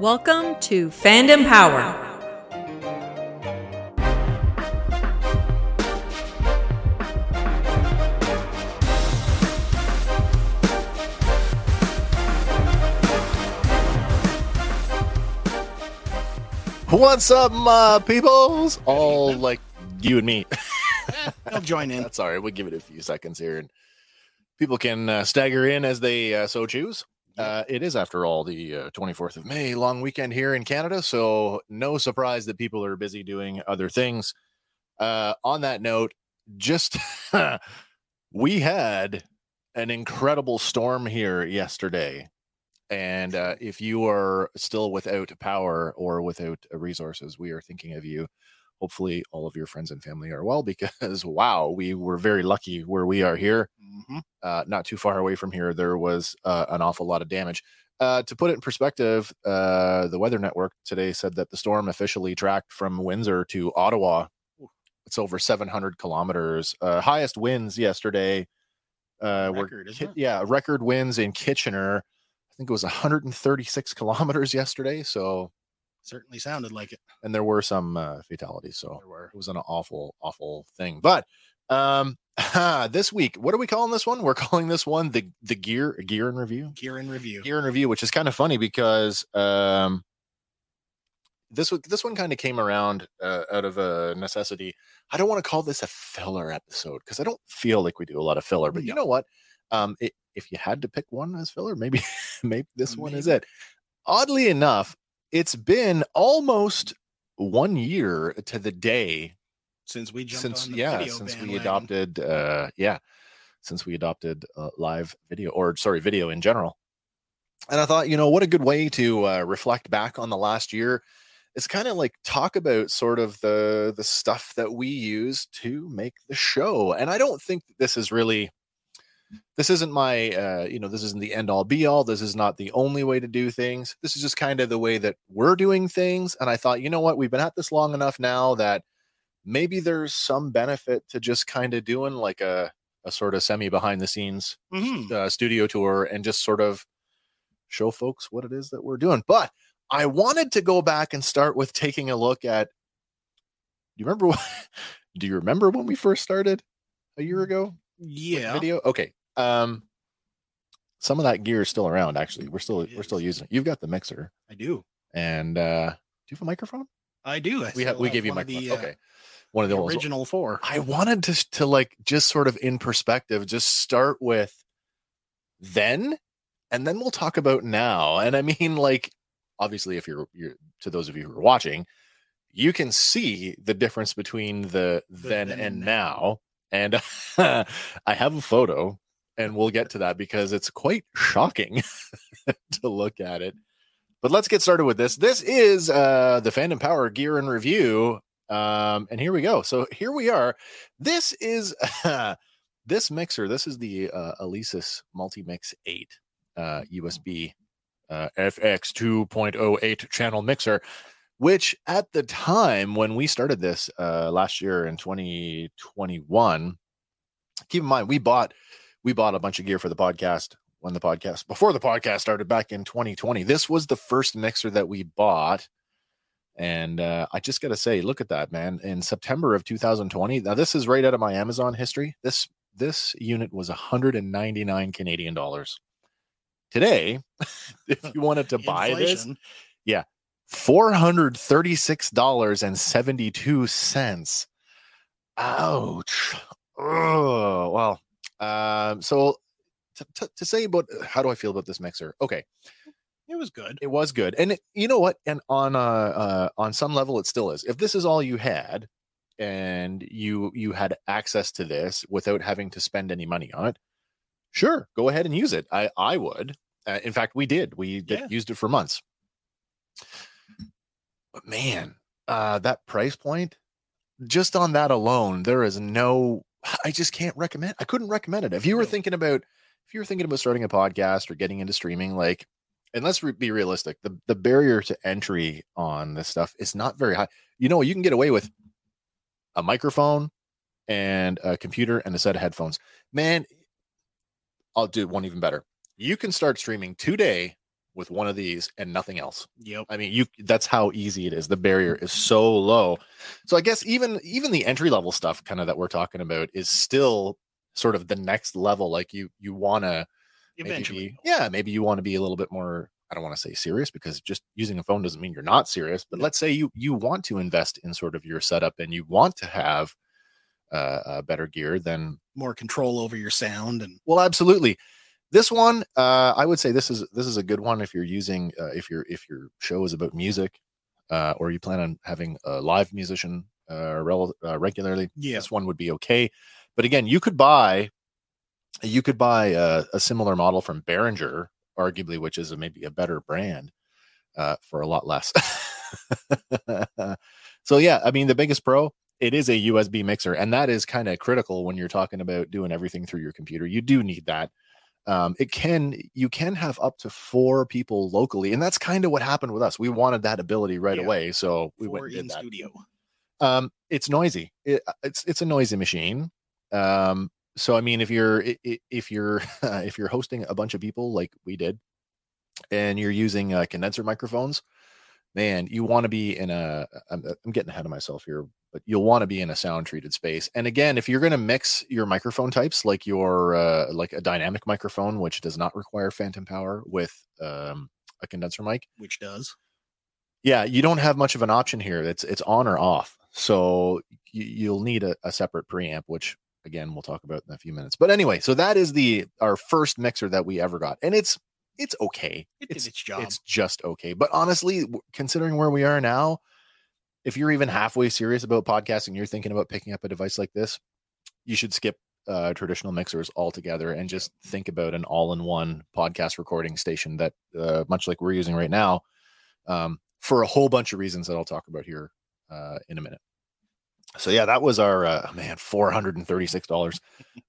Welcome to Fandom Power. What's up, my peoples? All like you and me. I'll join in. That's all right. We'll give it a few seconds here, and people can uh, stagger in as they uh, so choose. Uh, it is, after all, the uh, 24th of May, long weekend here in Canada. So, no surprise that people are busy doing other things. Uh, on that note, just we had an incredible storm here yesterday. And uh, if you are still without power or without uh, resources, we are thinking of you. Hopefully, all of your friends and family are well because, wow, we were very lucky where we are here hmm uh, not too far away from here, there was uh, an awful lot of damage. Uh, to put it in perspective, uh, the Weather Network today said that the storm officially tracked from Windsor to Ottawa. It's over 700 kilometers. Uh, highest winds yesterday uh, were Record, it? yeah, record winds in Kitchener. I think it was 136 kilometers yesterday. So, Certainly sounded like it. and there were some uh, fatalities. So There were. it was an awful, awful thing. But um, this week, what are we calling this one? We're calling this one the the gear gear in review. Gear in review. Gear in review, which is kind of funny because um, this one this one kind of came around uh, out of a necessity. I don't want to call this a filler episode because I don't feel like we do a lot of filler. But you know what? Um, it, if you had to pick one as filler, maybe maybe this one is it. Oddly enough, it's been almost one year to the day Since we jumped since yeah video since we adopted uh yeah since we adopted uh, live video or sorry video in general. And i thought you know what a good way to uh, reflect back on the last year. Is kind of like talk about sort of the the stuff that we use to make the show. And i don't think that this is really this isn't my uh you know this isn't the end all be all this is not the only way to do things this is just kind of the way that we're doing things and i thought you know what we've been at this long enough now that maybe there's some benefit to just kind of doing like a a sort of semi behind the scenes Mhm. uh, studio tour and just sort of show folks what it is that we're doing. But I wanted to go back and start with taking a look at. Do you remember? What, do you remember when we first started a year ago? Yeah. Video. Okay. Um. Some of that gear is still around. Actually, we're still we're still using it. You've got the mixer, I do. and uh do you have a microphone? I do. I We have we give you microphone. the, uh, okay. One of the, the ones. original four. I wanted to to like just sort of in perspective, just start with then, and then we'll talk about now. And I mean, like, obviously, if you're you're to those of you who are watching, you can see the difference between the then, then and and now. And I have a photo, and we'll get to that because it's quite shocking to look at it. But let's get started with this. This is uh the Fandom Power Gear and Review. Um, and here we go. So here we are. This is this mixer. This is the uh, Alesis Multimix 8 uh, USB uh, FX 2.08 channel mixer, which at the time when we started this uh, last year in 2021, keep in mind we bought we bought a bunch of gear for the podcast when the podcast before the podcast started back in 2020. This was the first mixer that we bought. And uh, I just got to say, look at that, man. In September of 2020, now this is right out of my Amazon history. This this unit was 199 Canadian dollars. Today, if you wanted to buy this, yeah, Four hundred thirty-six dollars and seventy-two cents. Ouch. Oh well. Um. So to, to, to say about how do I feel about this mixer? Okay, It was good. it was good, and it, you know what? And on uh, uh on some level, it still is. If this is all you had, and you you had access to this without having to spend any money on it, sure, go ahead and use it. I I would. Uh, in fact, we did. We did, used it for months. But man, uh, that price point, just on that alone, there is no. I just can't recommend. I couldn't recommend it. If you were thinking about, if you were thinking about starting a podcast or getting into streaming, like, and let's re- be realistic, the the barrier to entry on this stuff is not very high. You know, you can get away with a microphone and a computer and a set of headphones. Man, I'll do one even better. You can start streaming today with one of these and nothing else. Yep. I mean, you that's how easy it is. The barrier is so low. So I guess even even the entry level stuff kind of that we're talking about is still sort of the next level. Like you you want to Eventually. yeah, maybe you want to be a little bit more I don't want to say serious because just using a phone doesn't mean you're not serious, but let's say you you want to invest in sort of your setup and you want to have uh, uh better gear than More control over your sound and well, absolutely. This one, uh, I would say this is this is a good one if you're using uh, if your if your show is about music, uh, or you plan on having a live musician uh, rel- uh, regularly. yeah. This one would be okay. But again, you could buy you could buy a, a similar model from Behringer, arguably, which is a, maybe a better brand uh, for a lot less. so yeah, I mean the biggest pro it is a USB mixer, and that is kind of critical when you're talking about doing everything through your computer. You do need that. Um, it can you can have up to four people locally, and that's kind of what happened with us. We wanted that ability right Yeah. away, so we Four went in that. studio. Um, it's noisy. It, it's it's a noisy machine. Um, so I mean, if you're if you're if you're hosting a bunch of people like we did, and you're using uh, condenser microphones, man, you want to be in a. I'm, I'm getting ahead of myself here, but you'll want to be in a sound treated space. And again, if you're going to mix your microphone types, like your uh, like a dynamic microphone, which does not require phantom power, with um, a condenser mic, Which does. yeah you don't have much of an option here. It's it's on or off. So you, you'll need a, a separate preamp which again we'll talk about in a few minutes. But anyway so that is the our first mixer that we ever got. And it's it's okay. It did it's its job. it's just okay. But honestly considering where we are now if you're even halfway serious about podcasting you're thinking about picking up a device like this you should skip uh, traditional mixers altogether and just think about an all-in-one podcast recording station that uh, much like we're using right now um, for a whole bunch of reasons that i'll talk about here uh, in a minute so yeah that was our uh, man $436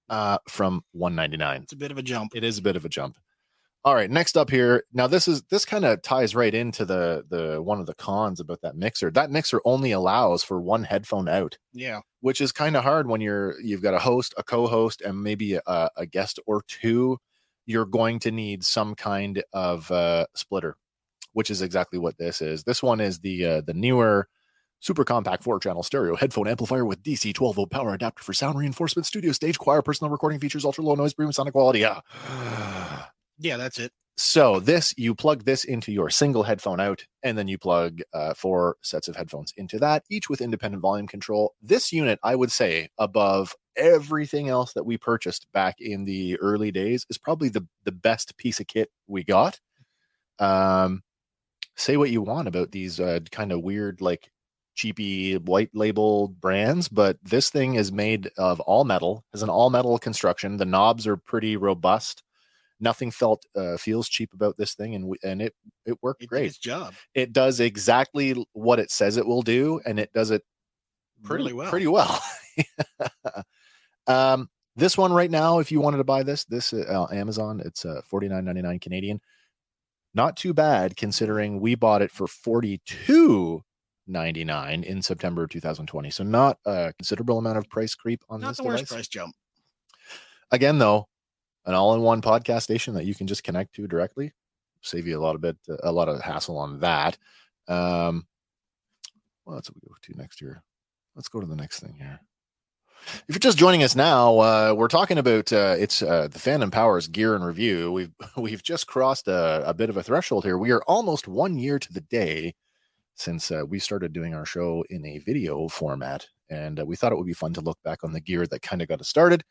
uh, from 199 It's a bit of a jump. it is a bit of a jump. All right, next up here. Now this is this kind of ties right into the the one of the cons about that mixer. That mixer only allows for one headphone out, Yeah. which is kind of hard when you're you've got a host, a co-host, and maybe a, a guest or two. You're going to need some kind of uh, splitter, which is exactly what this is. This one is the uh, the Neewer super compact four channel stereo headphone amplifier with DC 12 volt power adapter for sound reinforcement, studio stage, choir, personal recording features, ultra low noise, premium sound quality. Yeah. Yeah, that's it. So this you plug this into your single headphone out, and then you plug uh, four sets of headphones into that, each with independent volume control. This unit, I would say, above everything else that we purchased back in the early days, is probably the the best piece of kit we got. Um, say what you want about these uh, kind of weird, like cheapy white labeled brands, but this thing is made of all metal, has an all metal construction. The knobs are pretty robust nothing felt uh, feels cheap about this thing and we, and it it worked It great its job. it does exactly what it says it will do and it does it pretty well. pretty well um this one right now if you wanted to buy this this uh, amazon it's uh 49.99 canadian not too bad considering we bought it for 42.99 in september 2020 so not a considerable amount of price creep on Not this the worst price jump. again though an all-in-one podcast station that you can just connect to directly. Save you a lot of bit a lot of hassle on that. Um well that's what we go to next here? Let's go to the next thing here. If you're just joining us now uh we're talking about uh it's uh the Fandom Power's gear and review. We've we've just crossed a, a bit of a threshold here. We are almost one year to the day since uh, we started doing our show in a video format. And uh, we thought it would be fun to look back on the gear that kind of got us started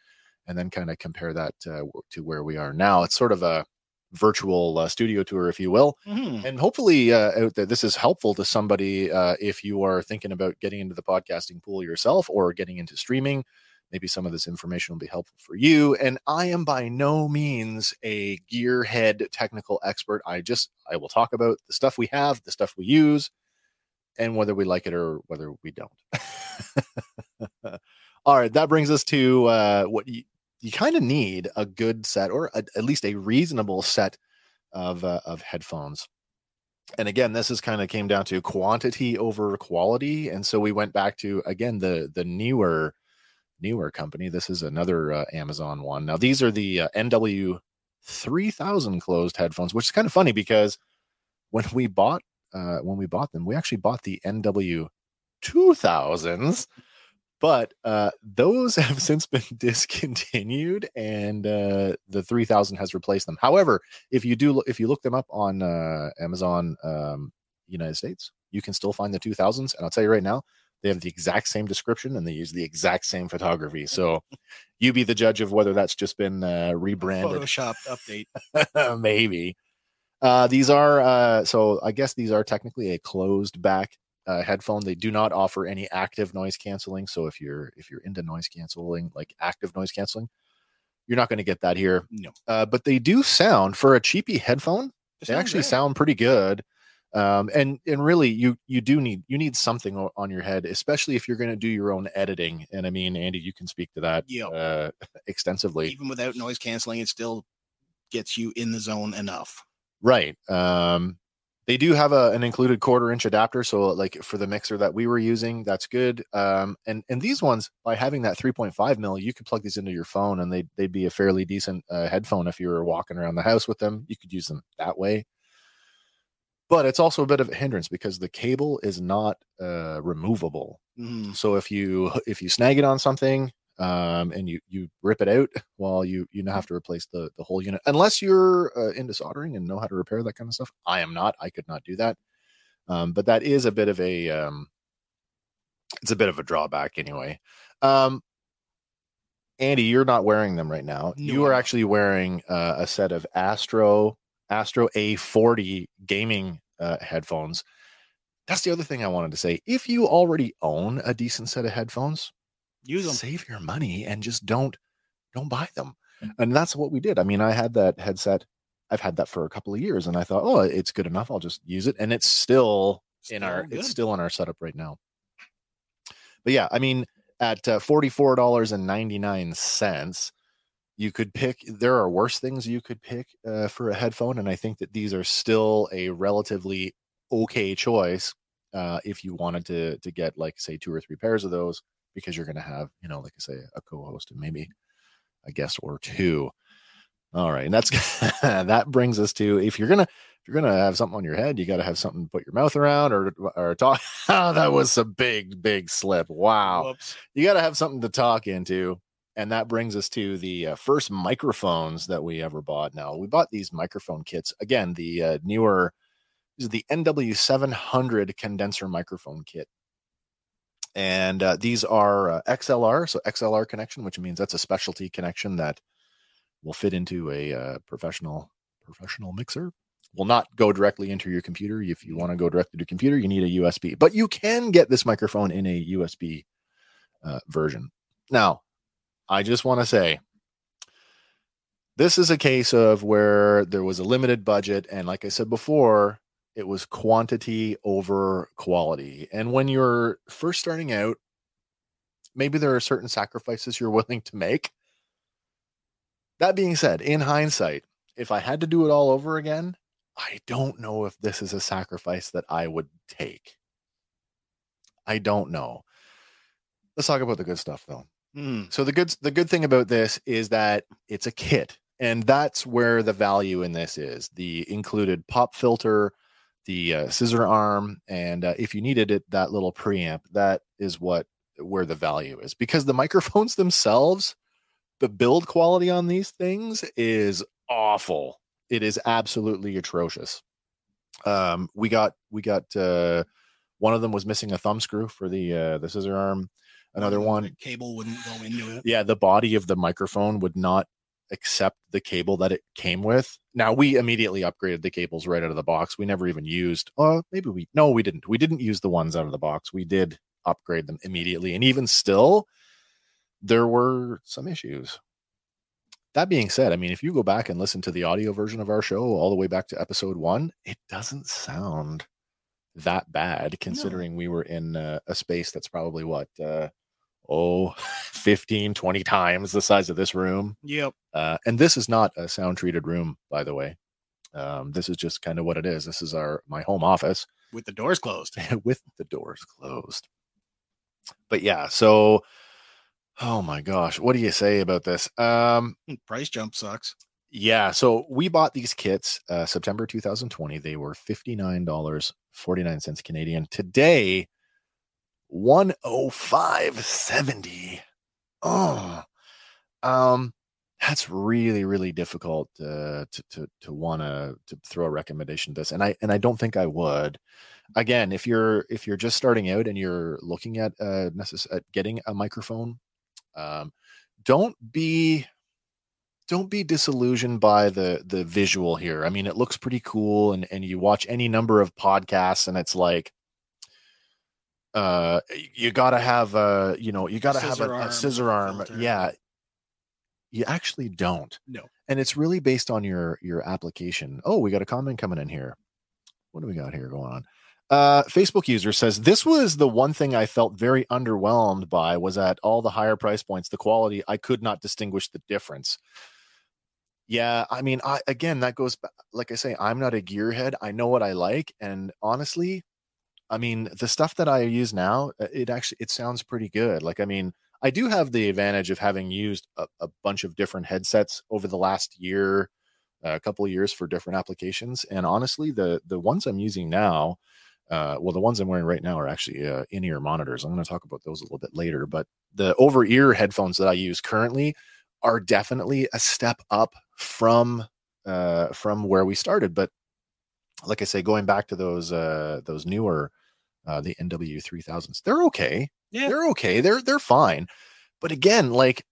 and then kind of compare that uh, to where we are now. It's sort of a virtual uh, studio tour, if you will. Mhm. And hopefully, uh, this is helpful to somebody uh, if you are thinking about getting into the podcasting pool yourself or getting into streaming. Maybe some of this information will be helpful for you. And I am by no means a gearhead technical expert. I just I will talk about the stuff we have, the stuff we use, and whether we like it or whether we don't. All right, that brings us to uh, what you, you kind of need a good set or a, at least a reasonable set of uh, of headphones. And again, this is kind of came down to quantity over quality, and so we went back to again the the Neewer Neewer company. This is another uh, Amazon one. Now these are the uh, NW three thousand closed headphones, which is kind of funny because when we bought uh, when we bought them, we actually bought the NW two thousands but uh, those have since been discontinued and uh, the 3000 has replaced them. However if you do if you look them up on uh, amazon um, united states you can still find the 2000s and i'll tell you right now they have the exact same description and they use the exact same photography. So you be the judge of whether that's just been uh, rebranded. Photoshop update. maybe. Uh, these are uh, so i guess these are technically a closed back uh, headphone. They do not offer any active noise canceling. So if you're if you're into noise canceling, like active noise canceling, you're not going to get that here. No. Uh, but they do sound for a cheapy headphone. They actually sound pretty good. Um, and and really, you you do need you need something on your head, especially if you're going to do your own editing. And I mean, Andy, you can speak to that Yeah. uh, extensively. Even without noise canceling, it still gets you in the zone enough. Right. Um, they do have a, an included quarter inch adapter. So like for the mixer that we were using, that's good. Um, and, and these ones by having that 3.5 mil, you could plug these into your phone and they'd, they'd be a fairly decent uh, headphone. If you were walking around the house with them, you could use them that way. But it's also a bit of a hindrance because the cable is not uh, removable. Mhm. So if you if you snag it on something um, and you you rip it out, while you you now have to replace the the whole unit unless you're uh, into soldering and know how to repair that kind of stuff. I am not. I could not do that. Um, but that is a bit of a um, it's a bit of a drawback anyway. Um, Andy, you're not wearing them right now. No, you are actually wearing uh, a set of Astro Astro A40 gaming uh, headphones. That's the other thing I wanted to say. If you already own a decent set of headphones, Use them. save your money and just don't don't buy them. And that's what we did. I mean, I had that headset. I've had that for a couple of years, and I thought, oh, it's good enough. I'll just use it, and it's still in our Still it's still in our setup right now. But yeah, I mean, at uh, forty four dollars and ninety nine cents, you could pick. There are worse things you could pick uh, for a headphone, and I think that these are still a relatively okay choice uh, if you wanted to to get like say two or three pairs of those because you're going to have you know like I say a co-host and maybe a guest or two. All right, and that's that brings us to if you're gonna if you're gonna have something on your head, you got to have something to put your mouth around or or talk. oh, that was a big big slip. Wow, Whoops. you got to have something to talk into. And that brings us to the uh, first microphones that we ever bought. Now we bought these microphone kits again. The uh, Neewer is the NW700 condenser microphone kit, and uh, these are uh, XLR, so XLR connection, which means that's a specialty connection that will fit into a uh, professional professional mixer. Will not go directly into your computer. If you want to go directly to your computer, you need a USB, but you can get this microphone in a USB uh, version. Now, I just want to say this is a case of where there was a limited budget. And like I said before, it was quantity over quality. And when you're first starting out, maybe there are certain sacrifices you're willing to make. That being said, in hindsight, if I had to do it all over again, I don't know if this is a sacrifice that I would take. I don't know. Let's talk about the good stuff though. Mm. So the good the good thing about this is that it's a kit, and that's where the value in this is. The included pop filter, the uh, scissor arm, and uh, if you needed it, that little preamp. That is what where the value is because the microphones themselves, the build quality on these things is awful. It is absolutely atrocious. Um, we got we got uh, One of them was missing a thumb screw for the uh, the scissor arm. Another The one, cable wouldn't go into it. yeah, the body of the microphone would not accept the cable that it came with. Now we immediately upgraded the cables right out of the box. We never even used. Uh, maybe we no, we didn't. We didn't use the ones out of the box. We did upgrade them immediately, and even still, there were some issues. That being said, I mean, if you go back and listen to the audio version of our show all the way back to episode one, it doesn't sound that bad considering we were in uh, a space that's probably what uh, oh 15 20 times the size of this room Yep. uh, and this is not a sound treated room by the way um, this is just kind of what it is this is our my home office With the doors closed. with the doors closed but yeah so oh my gosh what do you say about this um Price jump sucks. yeah, so we bought these kits uh, September 2020. They were $59.49 Canadian. Today, 105.70. Oh. Um that's really really difficult uh, to to to want to to throw a recommendation to this and I and I don't think I would. Again, if you're if you're just starting out and you're looking at uh necess- at getting a microphone, um don't be don't be disillusioned by the the visual here. I mean, it looks pretty cool, and and you watch any number of podcasts, and it's like, uh, you gotta have a, you know, you gotta have a, a scissor arm. filter. Yeah, you actually don't. No. and it's really based on your your application. Oh, we got a comment coming in here. What do we got here going on? Uh, Facebook user says this was the one thing I felt very underwhelmed by was at all the higher price points, the quality I could not distinguish the difference. Yeah, I mean, I again that goes back, like I say, I'm not a gearhead. I know what I like, and honestly, I mean, the stuff that I use now, uh, it actually it sounds pretty good. Like, I mean, I do have the advantage of having used a, a bunch of different headsets over the last year, a couple of years for different applications, and honestly, the the ones I'm using now, uh, well, the ones I'm wearing right now are actually uh, in-ear monitors. I'm going to talk about those a little bit later, but the over-ear headphones that I use currently are definitely a step up from uh from where we started but like i say going back to those uh those Neewer uh the nw 3000s they're okay. Yeah. they're okay. They're they're fine. But again like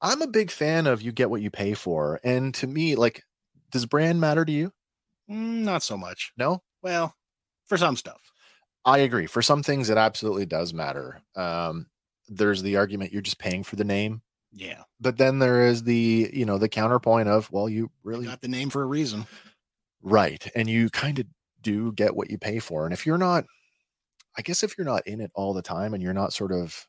i'm a big fan of you get what you pay for. And to me like does brand matter to you? Mm, not so much. no? Well, for some stuff. i agree. For some things it absolutely does matter. Um there's the argument you're just paying for the name. Yeah. but then there is the you know the counterpoint of well you Really really got the name for a reason. right. And you kind of do get what you pay for. And if you're not i guess if you're not in it all the time and you're not sort of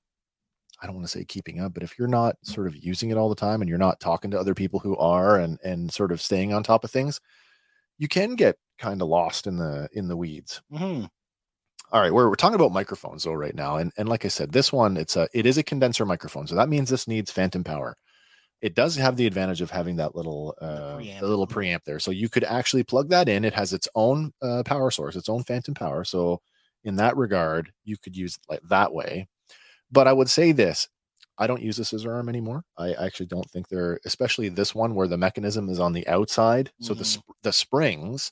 i don't want to say keeping up but if you're not sort of using it all the time and you're not talking to other people who are and and sort of staying on top of things you can get kind of lost in the in the weeds. Hmm all right we're, we're talking about microphones though right now and and like i said this one it's a it is a condenser microphone so that means this needs phantom power. It does have the advantage of having that little uh preamp. the little preamp there so you could actually plug that in it has its own uh, power source its own phantom power so in that regard you could use it like that way but i would say this i don't use a scissor arm anymore i actually don't think they're especially this one where the mechanism is on the outside so the Mhm. sp- the springs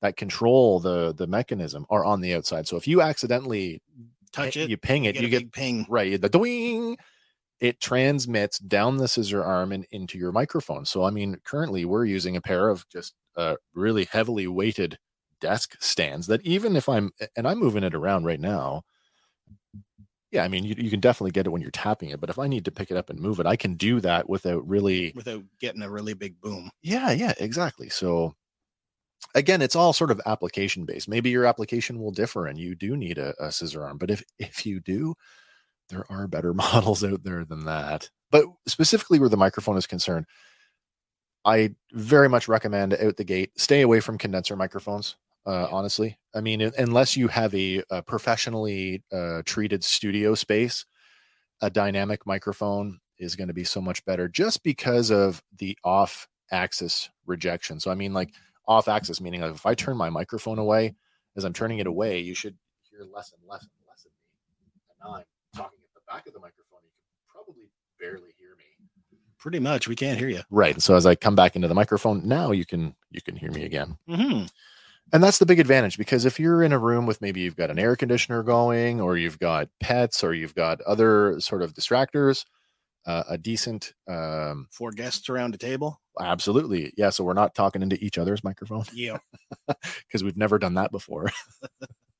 that control the the mechanism are on the outside so if you accidentally Touch it. you ping it get you get ping. right the doing it transmits down the scissor arm and into your microphone so i mean currently we're using a pair of just uh, really heavily weighted desk stands that even if i'm and i'm moving it around right now yeah i mean you, you can definitely get it when you're tapping it but if i need to pick it up and move it i can do that without really without getting a really big boom. yeah, yeah, exactly. So again, it's all sort of application based. Maybe your application will differ and you do need a, a scissor arm, but if if you do, there are better models out there than that. But specifically where the microphone is concerned, I very much recommend out the gate stay away from condenser microphones. Uh, honestly, I mean, unless you have a, a professionally uh, treated studio space, a dynamic microphone is going to be so much better just because of the off axis rejection. So, I mean, like off axis, meaning like if I turn my microphone away, as I'm turning it away, you should hear less and less and less of me. And now I'm talking at the back of the microphone. You can probably barely hear me. Pretty much. We can't hear you. Right. So as I come back into the microphone, now you can you can hear me again. hmm And that's the big advantage because if you're in a room with maybe you've got an air conditioner going, or you've got pets, or you've got other sort of distractors, uh, a decent, um, Four guests around a table. absolutely, yeah. So we're not talking into each other's microphone Yeah. because we've never done that before.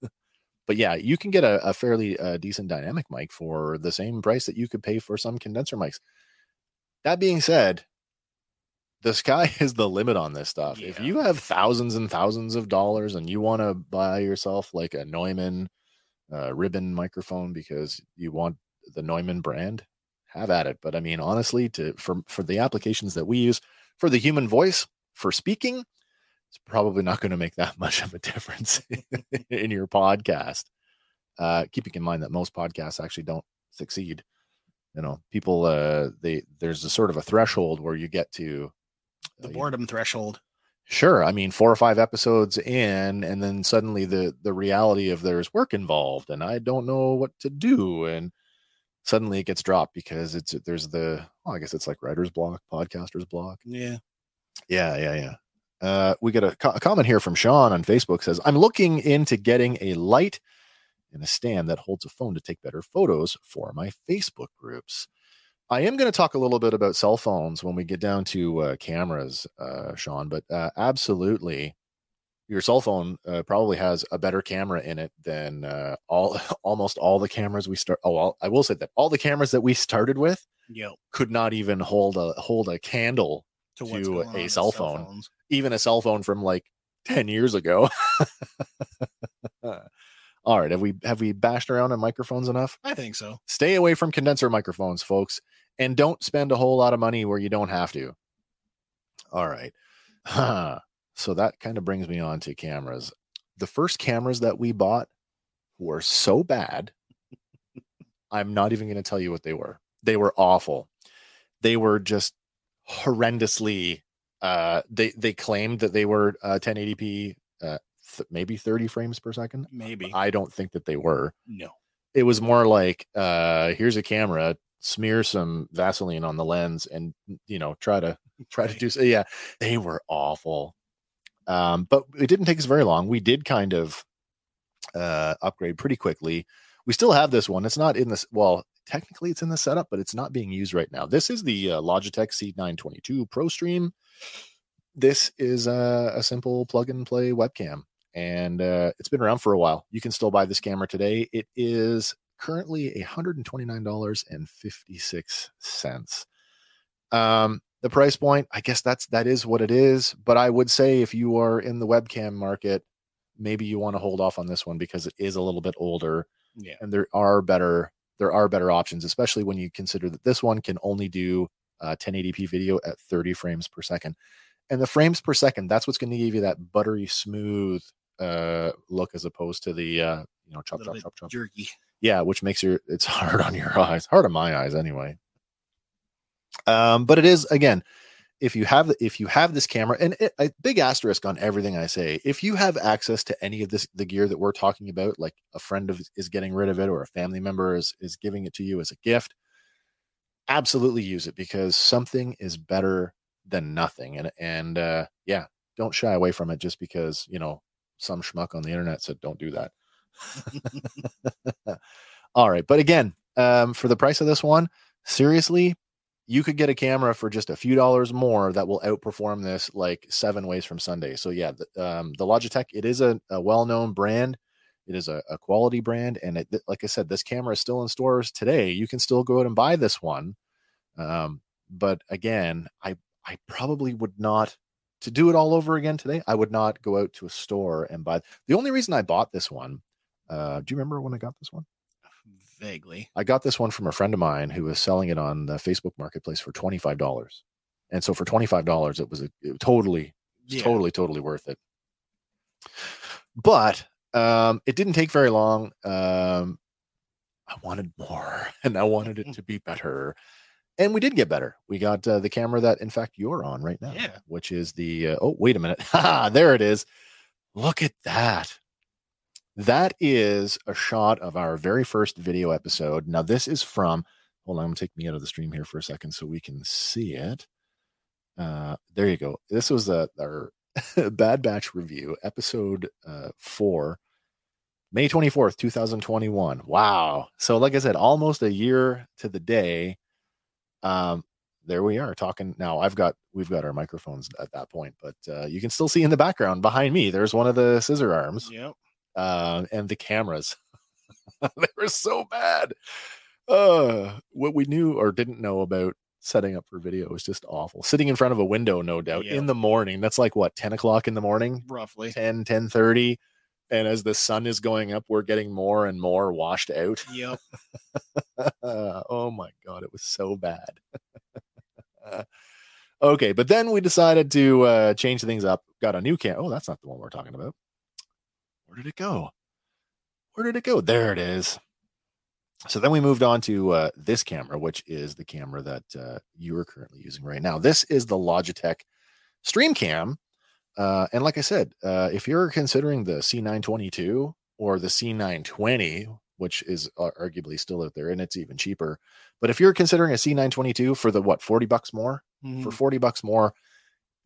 but yeah, you can get a, a fairly uh, decent dynamic mic for the same price that you could pay for some condenser mics. That being said, the sky is the limit on this stuff. If you have thousands and thousands of dollars and you want to buy yourself like a Neumann uh, ribbon microphone because you want the Neumann brand, have at it. But I mean, honestly, to for for the applications that we use for the human voice for speaking, it's probably not going to make that much of a difference in your podcast. Uh, keeping in mind that most podcasts actually don't succeed. You know, people uh they there's a sort of a threshold where you get to The boredom threshold. Sure. I mean, four or five episodes in, and then suddenly the the reality of there's work involved, and I don't know what to do, and suddenly it gets dropped because it's there's the well, I guess it's like writer's block, podcaster's block. Yeah. Yeah, yeah, yeah. Uh, we get a, co- a comment here from Sean on Facebook says, "I'm looking into getting a light and a stand that holds a phone to take better photos for my Facebook groups." I am going to talk a little bit about cell phones when we get down to uh, cameras, uh, Sean. But uh, absolutely, your cell phone uh, probably has a better camera in it than uh, all almost all the cameras we start. Oh, well, I will say that all the cameras that we started with Yep. could not even hold a hold a candle To, To a cell phone. phones. even a cell phone from like 10 years ago. All right, have we have we bashed around on microphones enough? I think so. Stay away from condenser microphones, folks, and don't spend a whole lot of money where you don't have to. All right. so that kind of brings me on to cameras. The first cameras that we bought were so bad. I'm not even going to tell you what they were. They were awful. They were just horrendously uh they they claimed that they were uh 1080p uh th- maybe 30 frames per second. Maybe. I don't think that they were no. it was more like uh here's a camera smear some vaseline on the lens and you know try to try to do so yeah they were awful. Um but it didn't take us very long. We did kind of uh upgrade pretty quickly. We still have this one. It's not in this well technically it's in the setup but it's not being used right now. This is the uh, logitech c922 pro stream. This is a, a simple plug and play webcam and uh, it's been around for a while. You can still buy this camera today. It is currently $129.56. Um, the price point, I guess that's that is what it is. But I would say if you are in the webcam market, maybe you want to hold off on this one because it is a little bit older Yeah. and there are better there are better options, especially when you consider that this one can only do uh, 1080p video at 30 frames per second. And the frames per second, that's what's going to give you that buttery smooth uh, look as opposed to the uh, you know chop chop chop chop. jerky. Yeah, which makes your it's hard on your eyes, hard on my eyes anyway. Um, but it is again, if you have if you have this camera, and it, a big asterisk on everything I say, if you have access to any of this the gear that we're talking about, like a friend of is getting rid of it or a family member is is giving it to you as a gift, absolutely use it because something is better than nothing. And and uh, yeah, don't shy away from it just because you know some schmuck on the internet said don't do that. All right, but again, um, for the price of this one, seriously, you could get a camera for just a few dollars more that will outperform this like seven ways from Sunday. So yeah, the, um, the Logitech, it is a, a well-known brand. It is a, a quality brand, and it, like I said, this camera is still in stores today. You can still go out and buy this one. Um, but again, I I probably would not to do it all over again today. I would not go out to a store and buy. The only reason I bought this one, uh, do you remember when I got this one? Vaguely. I got this one from a friend of mine who was selling it on the Facebook Marketplace for twenty five dollars, and so for twenty five dollars, it was a it totally, Yeah. totally, totally worth it. But um, it didn't take very long. Um, I wanted more, and I wanted it to be better, and we did get better. We got uh, the camera that, in fact, you're on right now, Yeah. which is the. Uh, oh, wait a minute! Ha, there it is. Look at that. That is a shot of our very first video episode. Now, this is from, hold on, I'm going to take me out of the stream here for a second so we can see it. Uh, there you go. This was the, our Bad Batch Review, episode uh, four, May 24th, 2021. Wow. So, like I said, almost a year to the day. Um, there we are talking now. I've got we've got our microphones at that point, but uh, you can still see in the background behind me. There's one of the scissor arms Yep. Uh, and the cameras. they were so bad. Uh, what we knew or didn't know about setting up for video was just awful. Sitting in front of a window, no doubt, Yep. in the morning. That's like what, 10 o'clock in the morning, Roughly. 10, 10 30. And as the sun is going up, we're getting more and more washed out. Yep. oh my god, it was so bad. okay, but then we decided to uh change things up. Got a new cam. Oh, that's not the one we're talking about. Where did it go? Where did it go? There it is. So then we moved on to uh, this camera, which is the camera that uh, you are currently using right now. This is the Logitech StreamCam. Uh, and like I said, uh, if you're considering the C922 or the C920, which is uh, arguably still out there and it's even cheaper, but if you're considering a C922 for the what 40 bucks more, Mhm. for 40 bucks more,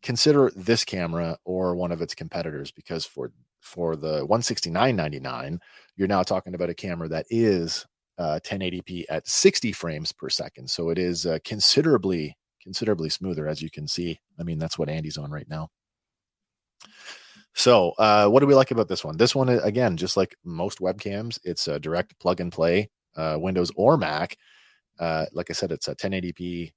consider this camera or one of its competitors because for for the 169.99, you're now talking about a camera that is uh, 1080p at 60 frames per second. So it is uh, considerably considerably smoother as you can see. I mean, that's what Andy's on right now. So, uh, what do we like about this one? This one, again, just like most webcams, it's a direct plug and play, uh, Windows or Mac. Uh, like I said, it's a 1080p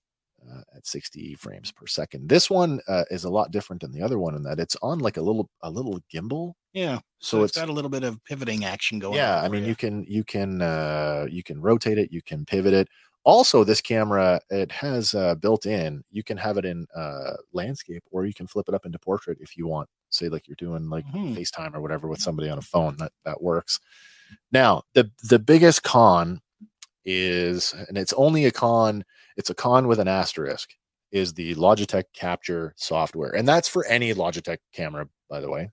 uh, at 60 frames per second. This one uh, is a lot different than the other one in that it's on like a little a little gimbal. Yeah. So, So it's, it's got a little bit of pivoting action going yeah. I mean, ya. you can you can uh, you can rotate it, you can pivot it. Also, this camera it has uh, built in. You can have it in uh, landscape, or you can flip it up into portrait if you want. Say like you're doing like Mhm. FaceTime or whatever with somebody on a phone. That that works. Now, the the biggest con is, and it's only a con. It's a con with an asterisk. Is the Logitech Capture software, and that's for any Logitech camera, by the way.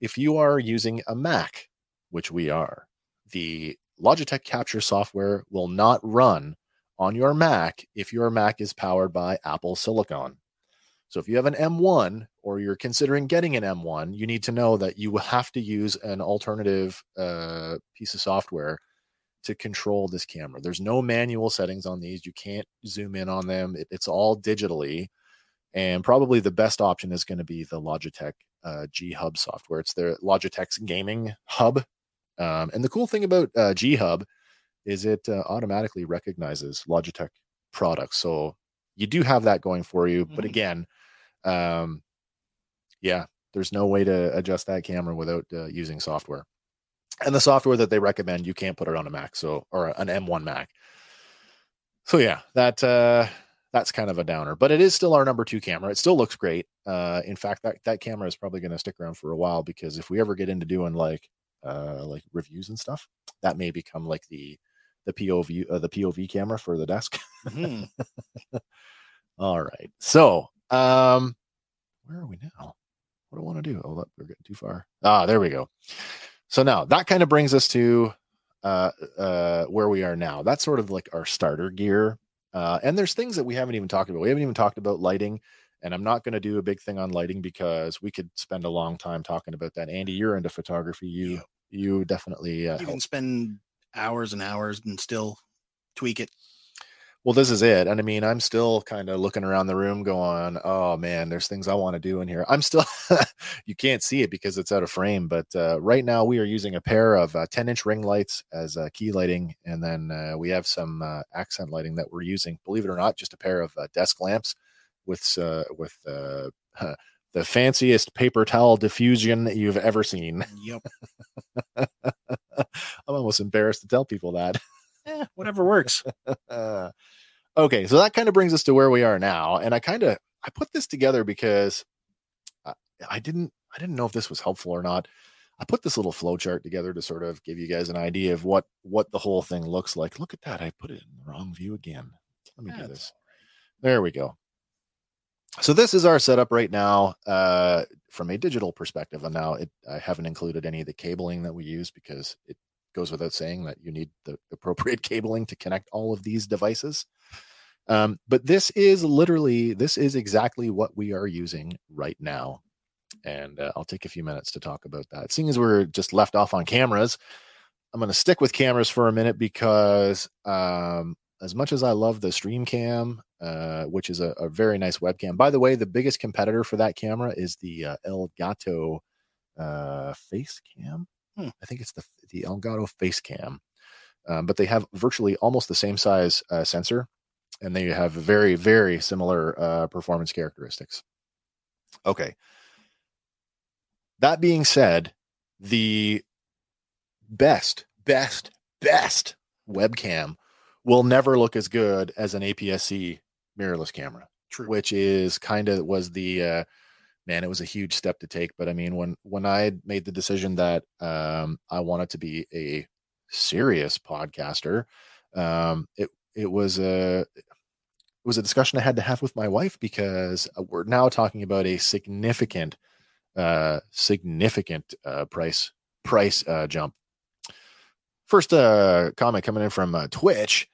If you are using a Mac, which we are, the Logitech Capture software will not run on your Mac if your Mac is powered by Apple Silicon. So if you have an M1 or you're considering getting an M1, you need to know that you will have to use an alternative uh, piece of software to control this camera. There's no manual settings on these. You can't zoom in on them. It- it's all digitally. And probably the best option is going to be the Logitech uh, G Hub software. It's their Logitech's gaming hub. Um, and the cool thing about uh, G Hub is it uh, automatically recognizes Logitech products. So you do have that going for you. But Mhm. again, um, yeah, there's no way to adjust that camera without uh, using software. And the software that they recommend, you can't put it on a Mac, so or an M1 Mac. So yeah, that uh, that's kind of a downer, but it is still our number two camera. It still looks great. Uh, in fact, that that camera is probably going to stick around for a while because if we ever get into doing like uh, like reviews and stuff, that may become like the the POV uh, the POV camera for the desk. Mhm. All right. So, um, where are we now? What do I want to do? Oh, look, we're getting too far. Ah, there we go. So now that kind of brings us to uh, uh, where we are now. That's sort of like our starter gear. Uh, and there's things that we haven't even talked about. We haven't even talked about lighting. And I'm not going to do a big thing on lighting because we could spend a long time talking about that. Andy, you're into photography. You you definitely uh, you help can spend hours and hours and still tweak it. Well, this is it. And I mean, I'm still kind of looking around the room going, oh man, there's things I want to do in here. I'm still, you can't see it because it's out of frame. But uh, right now, we are using a pair of uh, 10 inch ring lights as uh, key lighting. And then uh, we have some uh, accent lighting that we're using, believe it or not, just a pair of uh, desk lamps with, uh, with, uh, the fanciest paper towel diffusion that you've ever seen. Yep. I'm almost embarrassed to tell people that. Eh, whatever works. Okay, so that kind of brings us to where we are now, and I kind of I put this together because I, I didn't I didn't know if this was helpful or not. I put this little flow chart together to sort of give you guys an idea of what what the whole thing looks like. Look at that! I put it in the wrong view again. Let me do this. There we go. So this is our setup right now uh, from a digital perspective, and now it, I haven't included any of the cabling that we use because it goes without saying that you need the appropriate cabling to connect all of these devices. Um, but this is literally this is exactly what we are using right now, and uh, I'll take a few minutes to talk about that. Seeing as we're just left off on cameras, I'm going to stick with cameras for a minute because um, as much as I love the Stream Cam, uh, which is a, a, very nice webcam. By the way, the biggest competitor for that camera is the uh, Elgato uh, Face Cam. Hmm. I think it's the the Elgato Facecam, um, but they have virtually almost the same size uh, sensor, and they have very very similar uh, performance characteristics. Okay. That being said, the best, best, best webcam will never look as good as an APS-C mirrorless camera. True. Which is kind of was the uh, man. It was a huge step to take, but I mean, when when I made the decision that um, I wanted to be a serious podcaster, um, it it was a it was a discussion I had to have with my wife because uh, we're now talking about a significant, uh, significant uh, price price uh, jump. First uh, comment coming in from uh, Twitch.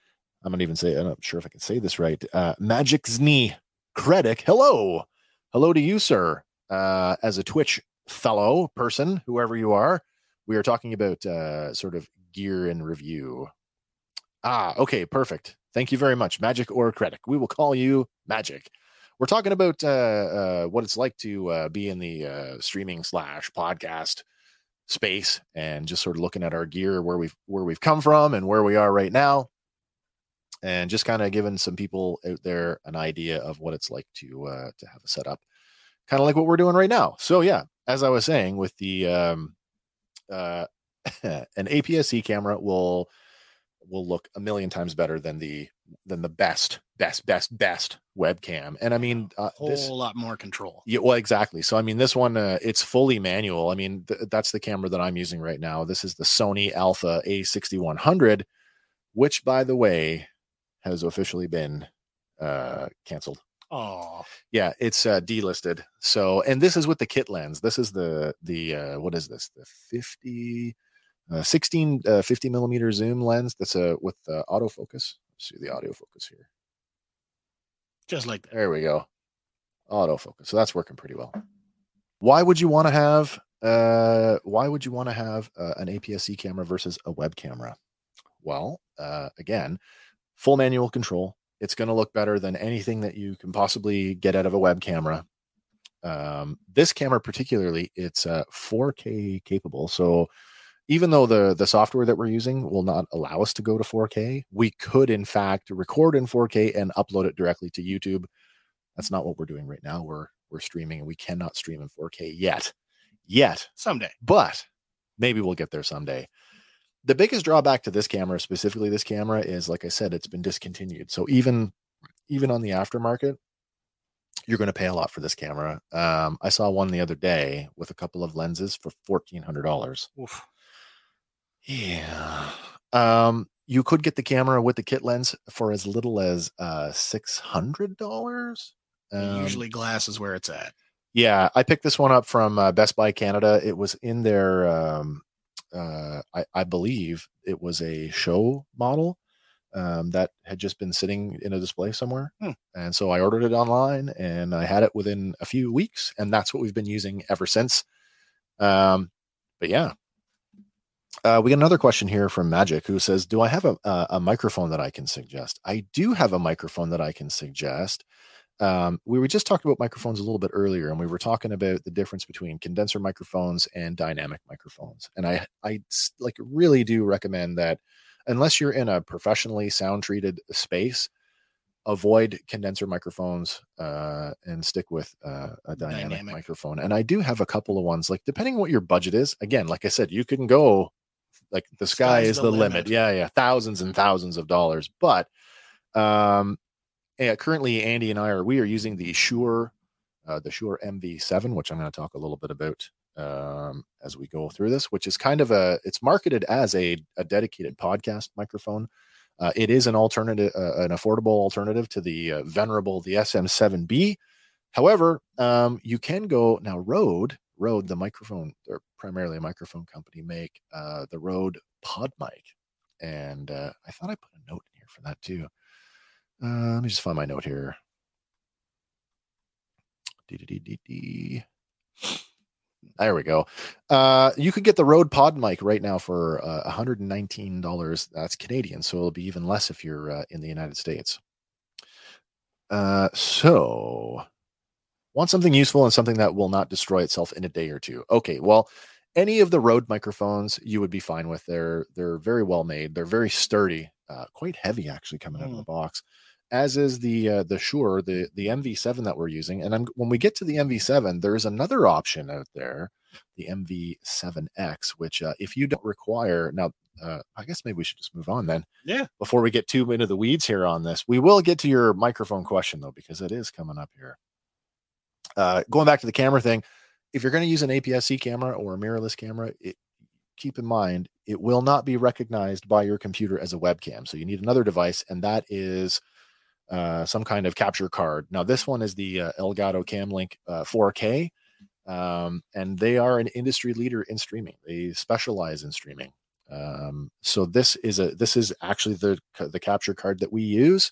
I'm not even say I'm not sure if I can say this right. Uh, Magic's knee critic. Hello, hello to you, sir. Uh, as a Twitch fellow person, whoever you are, we are talking about uh, sort of gear and review. Ah, okay, perfect. Thank you very much, Magic or Critic. We will call you Magic. We're talking about uh, uh, what it's like to uh, be in the uh, streaming slash podcast space, and just sort of looking at our gear, where we've where we've come from, and where we are right now and just kind of giving some people out there an idea of what it's like to uh, to have a setup, kind of like what we're doing right now. So yeah, as I was saying, with the um, uh, an APS-C camera will will look a million times better than the than the best best best best webcam. And i mean uh, a whole this, lot more control. Yeah well exactly. So i mean this one uh, it's fully manual. I mean th- that's the camera that i'm using right now. This is the sony alpha a6100 which by the way has officially been uh, canceled. Oh, yeah, it's uh, delisted. So, and this is with the kit lens. This is the the uh, what is this? The 50, uh, 16, uh, 50 millimeter zoom lens. That's a uh, with uh, autofocus. Let's see the autofocus here. Just like that. There we go. Autofocus. So that's working pretty well. Why would you want to have? Uh, why would you want to have uh, an APS-C camera versus a web camera? Well, uh, again, full manual control. It's going to look better than anything that you can possibly get out of a web camera. Um, this camera, particularly, it's uh, 4K capable. So even though the the software that we're using will not allow us to go to 4K, we could in fact record in 4K and upload it directly to YouTube. That's not what we're doing right now. We're we're streaming and we cannot stream in 4K yet. Yet. Someday. But maybe we'll get there someday the biggest drawback to this camera, specifically this camera, is like I said, it's been discontinued. So even even on the aftermarket, you're going to pay a lot for this camera. Um, I saw one the other day with a couple of lenses for fourteen hundred dollars. Yeah. Um, you could get the camera with the kit lens for as little as uh six hundred dollars. Um, Usually, glass is where it's at. Yeah, I picked this one up from uh, Best Buy Canada. It was in their um, uh, I, I, believe it was a show model um, that had just been sitting in a display somewhere. Hmm. And so I ordered it online and I had it within a few weeks. And that's what we've been using ever since. Um, but yeah. Uh, we got another question here from Magic who says, Do I have a, a, a microphone that I can suggest? I do have a microphone that I can suggest um, we were just talking about microphones a little bit earlier, and we were talking about the difference between condenser microphones and dynamic microphones. And I, I like really do recommend that unless you're in a professionally sound treated space, avoid condenser microphones uh, and stick with uh, a dynamic, dynamic, microphone. And I do have a couple of ones, like depending on what your budget is. Again, like I said, you can go like the sky is the, the limit. limit. Yeah, yeah, thousands and thousands of dollars. But um, uh, currently Andy and I are we are using the Shure uh, the Shure MV7, which I'm going to talk a little bit about um, as we go through this, which is kind of a it's marketed as a, a dedicated podcast microphone. Uh, it is an alternative, uh, an affordable alternative to the uh, venerable the SM7B. However, um, you can go now. Rode, Rode, the microphone, they're primarily a microphone company, make uh, the Rode Pod Mic, and I thought I put a note in here for that too. Uh, let me just find my note here. There we go. Uh, you could get the Rode Pod mic right now for uh, $119. That's Canadian, so it'll be even less if you're uh, in the United States. Uh, so, want something useful and something that will not destroy itself in a day or two. Okay, well, any of the Rode microphones you would be fine with. They're they're very well made. They're very sturdy, uh, quite heavy actually coming out of the box. As is the uh, the Shure, the the MV7 that we're using. And I'm, when we get to the MV7, there's another option out there, the MV7X, which uh, if you don't require now, uh, I guess maybe we should just move on then Yeah. before we get too into the weeds here on this. We will get to your microphone question though, because it is coming up here. Uh, going back to the camera thing, if you're going to use an APS-C camera or a mirrorless camera, it, keep in mind it will not be recognized by your computer as a webcam. So you need another device, and that is uh, some kind of capture card. Now this one is the uh, Elgato CamLink uh, 4K, um, and they are an industry leader in streaming. They specialize in streaming. Um, so this is a this is actually the the capture card that we use.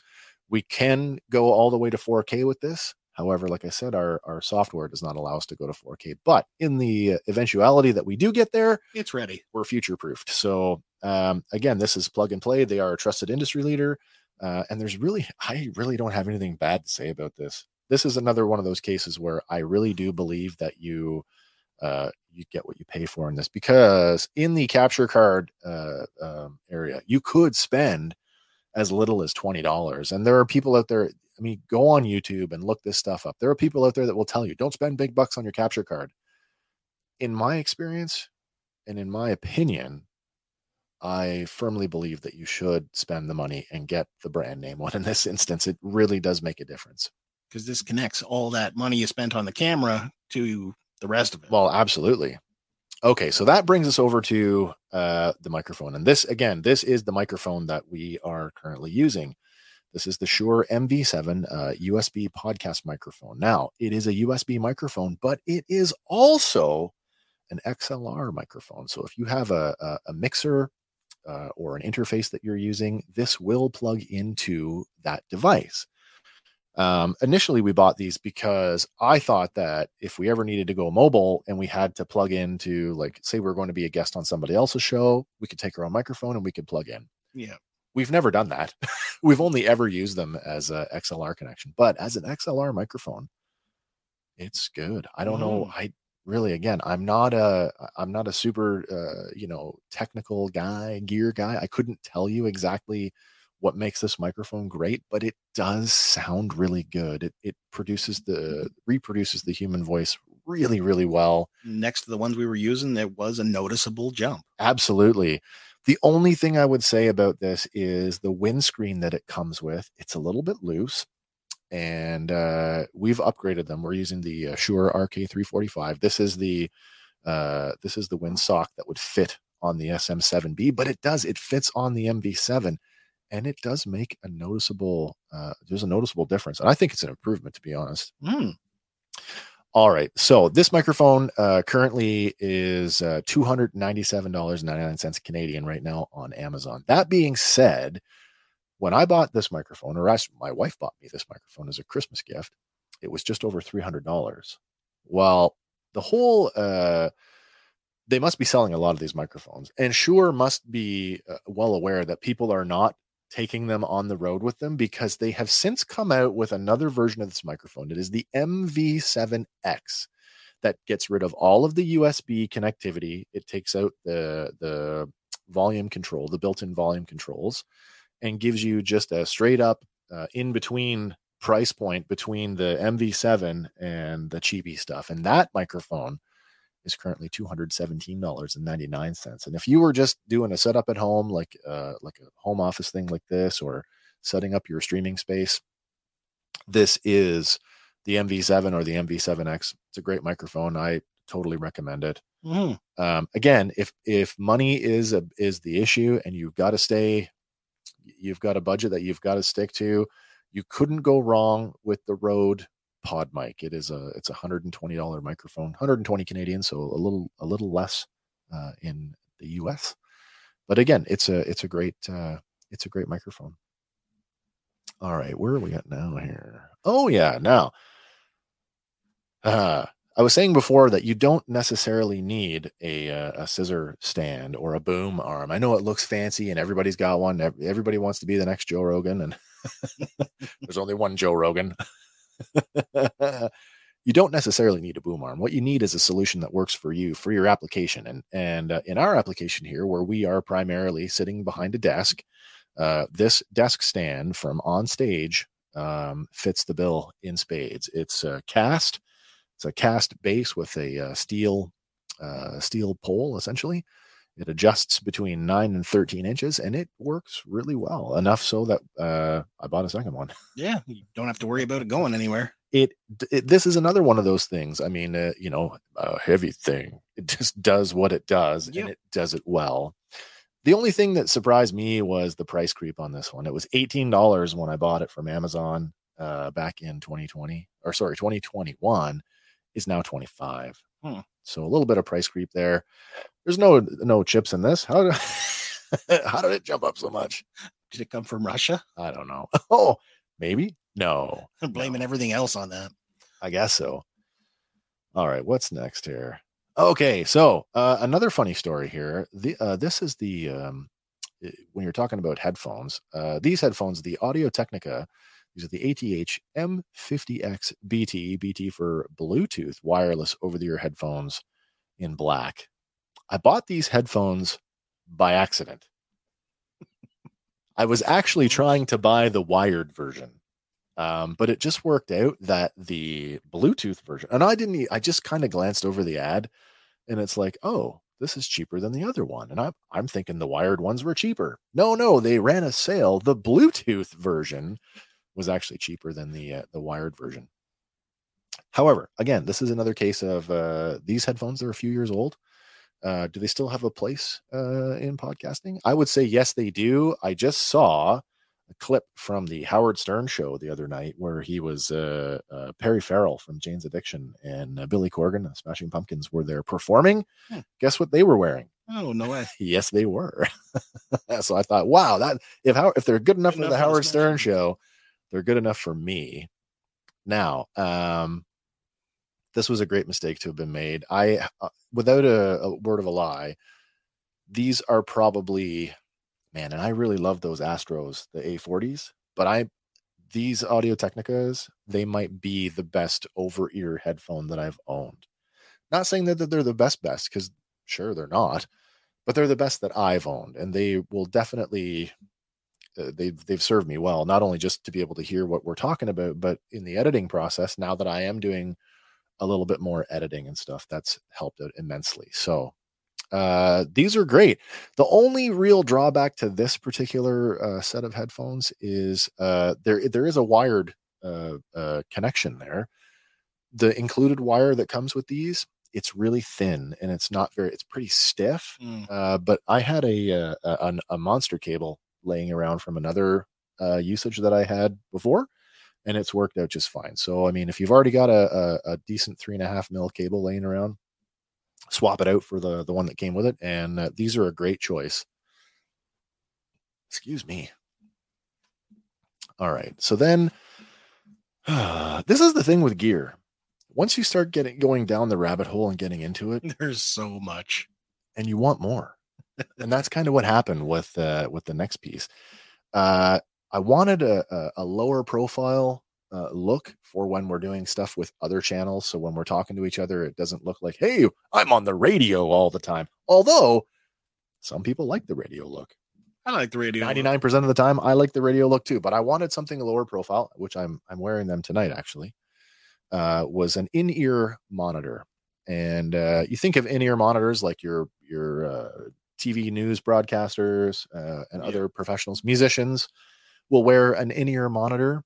We can go all the way to 4K with this. However, like I said, our our software does not allow us to go to 4K. But in the eventuality that we do get there, It's ready. we're future proofed. So um, again, this is plug and play. They are a trusted industry leader, uh, and there's really I really don't have anything bad to say about this. This is another one of those cases where I really do believe that you uh, you get what you pay for in this because in the capture card uh, um, area, you could spend as little as twenty dollars, and there are people out there. I mean, go on YouTube and look this stuff up. There are people out there that will tell you don't spend big bucks on your capture card. In my experience, and in my opinion, I firmly believe that you should spend the money and get the brand name one. In this instance, it really does make a difference. Because this connects all that money you spent on the camera to the rest of it. Well, absolutely. Okay, so that brings us over to uh, the microphone. And this, again, this is the microphone that we are currently using. This is the Shure MV7 uh, USB podcast microphone. Now, it is a USB microphone, but it is also an XLR microphone. So if you have a, a, a mixer uh, or an interface that you're using, this will plug into that device. Um, initially, we bought these because I thought that if we ever needed to go mobile and we had to plug into, like, say, we're going to be a guest on somebody else's show, we could take our own microphone and we could plug in. yeah. We've never done that. We've only ever used them as a XLR connection, but as an XLR microphone, it's good. I don't know. I really, again, I'm not a, I'm not a super, uh, you know, technical guy, gear guy. I couldn't tell you exactly what makes this microphone great, but it does sound really good. It it produces the reproduces the human voice really, really well. Next to the ones we were using, there was a noticeable jump. Absolutely. The only thing I would say about this is the windscreen that it comes with. It's a little bit loose, and uh, we've upgraded them. We're using the uh, Shure RK345. This is the uh, this is the wind sock that would fit on the SM7B, but it does it fits on the MV7, and it does make a noticeable. Uh, there's a noticeable difference, and I think it's an improvement to be honest. Hmm. All right. So this microphone uh, currently is uh, $297.99 Canadian right now on Amazon. That being said, when I bought this microphone, or actually my wife bought me this microphone as a Christmas gift, it was just over $300. Well, the whole, uh, they must be selling a lot of these microphones and Shure must be uh, well aware that people are not taking them on the road with them because they have since come out with another version of this microphone. It is the MV7X that gets rid of all of the USB connectivity. It takes out the the volume control, the built-in volume controls, and gives you just a straight up uh, in between price point between the MV7 and the cheapy stuff. And that microphone is currently two hundred seventeen dollars and ninety nine cents. And if you were just doing a setup at home, like uh, like a home office thing like this, or setting up your streaming space, this is the MV7 or the MV7X. It's a great microphone. I totally recommend it. Hmm. Um, again, if if money is a, is the issue, and you've got to stay, you've got a budget that you've got to stick to. You couldn't go wrong with the Rode pod mic. It is a it's a hundred and twenty dollar microphone, hundred and twenty Canadian, so a little a little less uh, in the U.S. But again, it's a it's a great uh, it's a great microphone. All right, where are we at now here? Oh yeah, now. Uh, I was saying before that you don't necessarily need a uh, a scissor stand or a boom arm. I know it looks fancy and everybody's got one. Everybody wants to be the next Joe Rogan, and there's only one Joe Rogan. you don't necessarily need a boom arm. What you need is a solution that works for you for your application. And and uh, in our application here, where we are primarily sitting behind a desk, uh, this desk stand from on stage um, fits the bill in spades. It's a cast. It's a cast base with a uh, steel uh, steel pole essentially. It adjusts between nine and thirteen inches, and it works really well. Enough so that uh, I bought a second one. Yeah, you don't have to worry about it going anywhere. It, it this is another one of those things. I mean, uh, you know, a heavy thing. It just does what it does, Yep. and it does it well. The only thing that surprised me was the price creep on this one. It was eighteen dollars when I bought it from Amazon uh, back in 2020, or sorry, 2021. Is now 25. Hmm. So a little bit of price creep there. There's no no chips in this. How did, how did it jump up so much? Did it come from Russia? I don't know. Oh, maybe no. I'm blaming everything else on that. I guess so. All right, what's next here? Okay, so uh, another funny story here. The uh, this is the um, when you're talking about headphones. Uh, these headphones, the Audio Technica, these are the ATH M50X BT, BT for Bluetooth wireless over-the-ear headphones in black. I bought these headphones by accident. I was actually trying to buy the wired version um, but it just worked out that the Bluetooth version, and I didn't, I just kind of glanced over the ad, and it's like, oh, this is cheaper than the other one, and I'm I'm thinking the wired ones were cheaper. No, no, they ran a sale. The Bluetooth version was actually cheaper than the uh, the wired version. However, again, this is another case of uh, these headphones. They're a few years old. Uh, do they still have a place uh, in podcasting? I would say yes, they do. I just saw a clip from the Howard Stern show the other night where he was uh, uh, Perry Farrell from Jane's Addiction and uh, Billy Corgan and Smashing Pumpkins were there performing. Hmm. Guess what they were wearing? Oh no way! Yes, they were. so I thought, wow, that if how if they're good enough Good for enough the for the Howard Stern show, they're good enough for me. Now, um, this was a great mistake to have been made. I, uh, without a, a word of a lie, these are probably, man, and I really love those Astros, the A40s, but I, these Audio Technicas, they might be the best over ear headphone that I've owned. Not saying that, that they're the best, best, because sure, they're not, but they're the best that I've owned, and they will definitely. Uh, they've they've served me well, not only just to be able to hear what we're talking about, but in the editing process. Now that I am doing a little bit more editing and stuff, that's helped out immensely. So uh, these are great. The only real drawback to this particular uh, set of headphones is uh, there there is a wired uh, uh, connection there. The included wire that comes with these, it's really thin and it's not very. It's pretty stiff. Mm. Uh, but I had a, a a monster cable laying around from another uh, usage that I had before, and it's worked out just fine. So I mean, if you've already got a, a, a decent three and a half mil cable laying around, swap it out for the the one that came with it, and uh, these are a great choice. Excuse me. All right, so then this is the thing with gear. Once you start getting going down the rabbit hole and getting into it, There's so much. and you want more. And that's kind of what happened with uh, with the next piece. Uh, I wanted a, a, a lower profile uh, look for when we're doing stuff with other channels. So when we're talking to each other, it doesn't look like, hey, I'm on the radio all the time. Although some people like the radio look. I like the radio. 99% of the time, I like the radio look too, but I wanted something lower profile, which I'm I'm wearing them tonight actually. Uh, was an in-ear monitor, and uh, you think of in-ear monitors like your your uh, TV news broadcasters uh, and Yeah. other professionals, musicians will wear an in-ear monitor.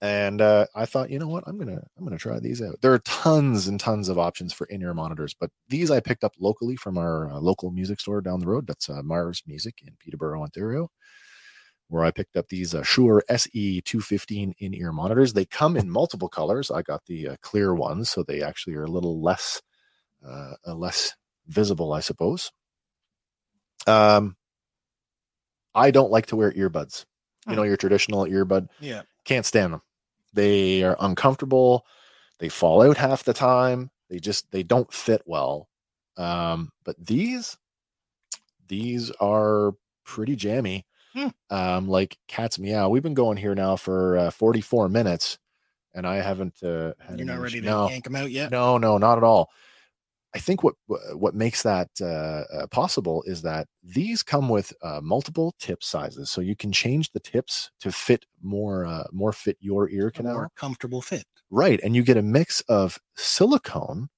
And uh, I thought, you know what, I'm gonna I'm gonna try these out. There are tons and tons of options for in-ear monitors, but these I picked up locally from our uh, local music store down the road. That's uh, Mars Music in Peterborough, Ontario, where I picked up these uh, Shure SE 215 in-ear monitors. They come in multiple colors. I got the uh, clear ones, so they actually are a little less less visible, I suppose. Um, I don't like to wear earbuds. You know, your traditional earbud Yeah. can't stand them. They are uncomfortable. They fall out half the time. They just they don't fit well. Um, but these these are pretty jammy. Hmm. Um, like cat's meow. We've been going here now for uh, 44 minutes, and I haven't. Uh, had You're not ready to no, yank them out yet. no, no, not at all. I think what what makes that uh, uh, possible is that these come with uh, multiple tip sizes, so you can change the tips to fit more uh, more fit your ear canal. more comfortable fit. Right, and you get a mix of silicone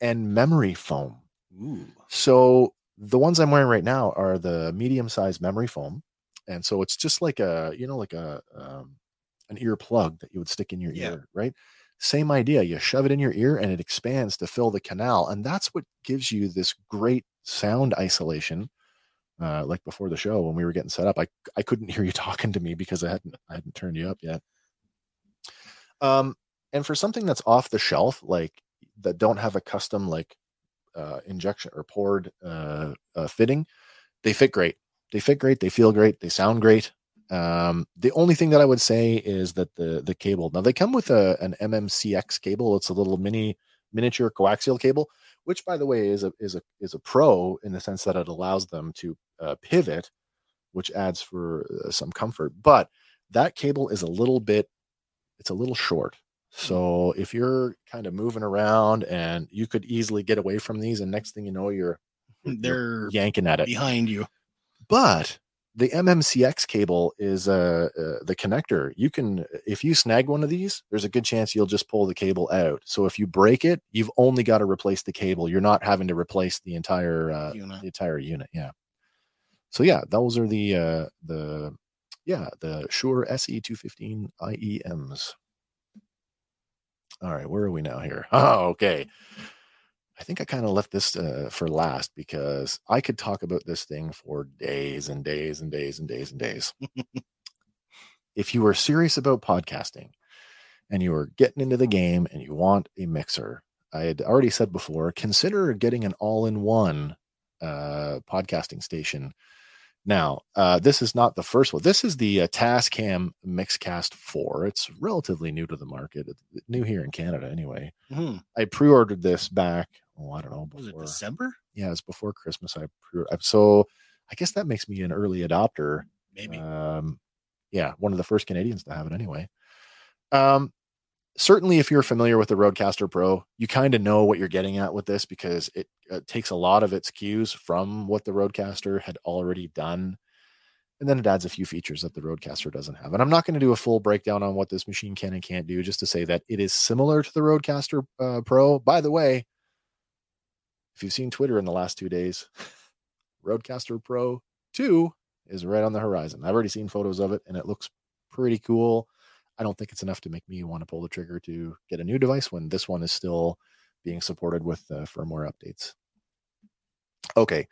and memory foam. Ooh. So the ones I'm wearing right now are the medium sized memory foam, and so it's just like a you know like a um, an ear plug that you would stick in your Yeah. ear, right? Same idea. You shove it in your ear and it expands to fill the canal, and that's what gives you this great sound isolation. Uh, like before the show when we were getting set up, I I couldn't hear you talking to me because I hadn't I hadn't turned you up yet. Um, and for something that's off the shelf, like that don't have a custom like uh, injection or poured uh, uh, fitting, they fit great. They fit great. They feel great. They sound great. Um, the only thing that I would say is that the the cable. Now they come with a an MMCX cable. It's a little mini miniature coaxial cable, which by the way is a is a is a pro in the sense that it allows them to uh, pivot, which adds for uh, some comfort. But that cable is a little bit it's a little short. So if you're kind of moving around and you could easily get away from these, and next thing you know, you're, you're They're yanking at it. behind you. But the MMCX cable is uh, uh, the connector. You can, if you snag one of these, there's a good chance you'll just pull the cable out. So if you break it, you've only got to replace the cable. You're not having to replace the entire uh, Unit. the entire unit. Yeah. So yeah, those are the uh, the yeah the Shure SE two fifteen IEMs. All right, where are we now here? Oh, okay. I think I kind of left this uh, for last because I could talk about this thing for days and days and days and days and days. if you are serious about podcasting and you are getting into the game and you want a mixer, I had already said before, consider getting an all-in-one uh, podcasting station. Now, uh, this is not the first one. This is the uh, Tascam Mixcast 4. It's relatively new to the market, It's new here in Canada anyway. Mhm. I pre-ordered this back. Oh, I don't know. Was it December? yeah, it's before Christmas. I pre so I guess that makes me an early adopter. Maybe. Um, yeah, one of the first Canadians to have it anyway. Um, certainly, if you're familiar with the RodeCaster Pro, you kind of know what you're getting at with this because it uh, takes a lot of its cues from what the RodeCaster had already done. And then it adds a few features that the RodeCaster doesn't have. And I'm not going to do a full breakdown on what this machine can and can't do, just to say that it is similar to the RodeCaster uh, Pro. By the way, if you've seen Twitter in the last two days, RodeCaster Pro 2 is right on the horizon. I've already seen photos of it and it looks pretty cool. I don't think it's enough to make me want to pull the trigger to get a new device when this one is still being supported with uh, firmware updates. Okay.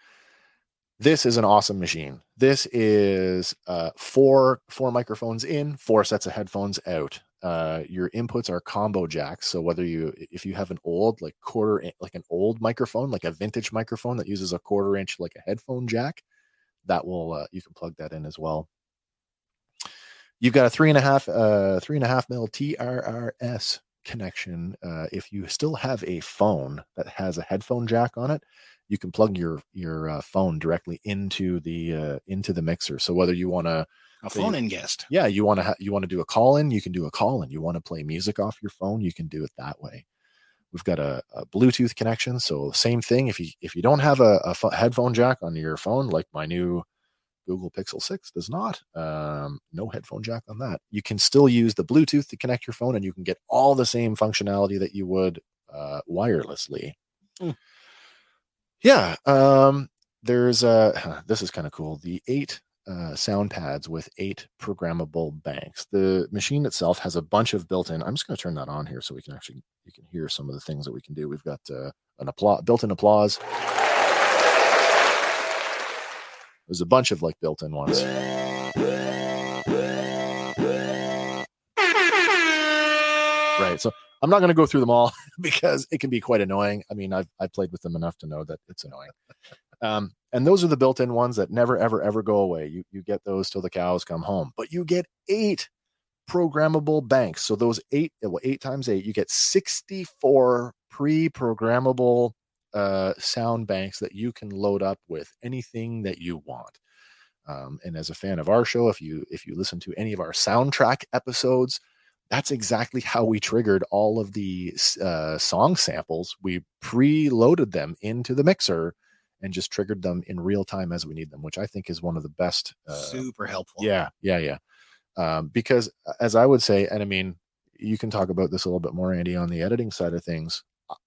This is an awesome machine. This is uh, four four microphones in, four sets of headphones out. Uh, your inputs are combo jacks. So whether you if you have an old like quarter like an old microphone, like a vintage microphone that uses a quarter inch like a headphone jack, that will uh, you can plug that in as well. You've got a three and a half uh three and a half mil TRRS connection. Uh, if you still have a phone that has a headphone jack on it, you can plug your your uh, phone directly into the uh, into the mixer. So whether you want to A so phone in guest. yeah you want to ha- you want to do a call in you can do a call in you want to play music off your phone you can do it that way. We've got a, a bluetooth connection so same thing if you if you don't have a, a headphone jack on your phone like my new google pixel 6 does not um, no headphone jack on that. You can still use the bluetooth to connect your phone and you can get all the same functionality that you would uh, wirelessly. Hmm. yeah um there's uh this is kind of cool. The eight uh, sound pads with eight programmable banks. The machine itself has a bunch of built-in. I'm just going to turn that on here so we can actually you can hear some of the things that we can do. We've got uh, an applause, built-in applause. There's a bunch of like built-in ones. Right. So I'm not going to go through them all because it can be quite annoying. I mean, I've I've played with them enough to know that it's annoying. Um, and those are the built-in ones that never, ever, ever go away. You you get those till the cows come home. But you get eight programmable banks. So those eight, well, eight times eight, you get 64 pre-programmable uh, sound banks that you can load up with anything that you want. Um, and as a fan of our show, if you if you listen to any of our soundtrack episodes, that's exactly how we triggered all of the uh, song samples. We pre-loaded them into the mixer and just triggered them in real time as we need them, which I think is one of the best. Uh, Super helpful. yeah, yeah, yeah. Um, because uh, as I would say, and I mean, you can talk about this a little bit more, Andy, on the editing side of things.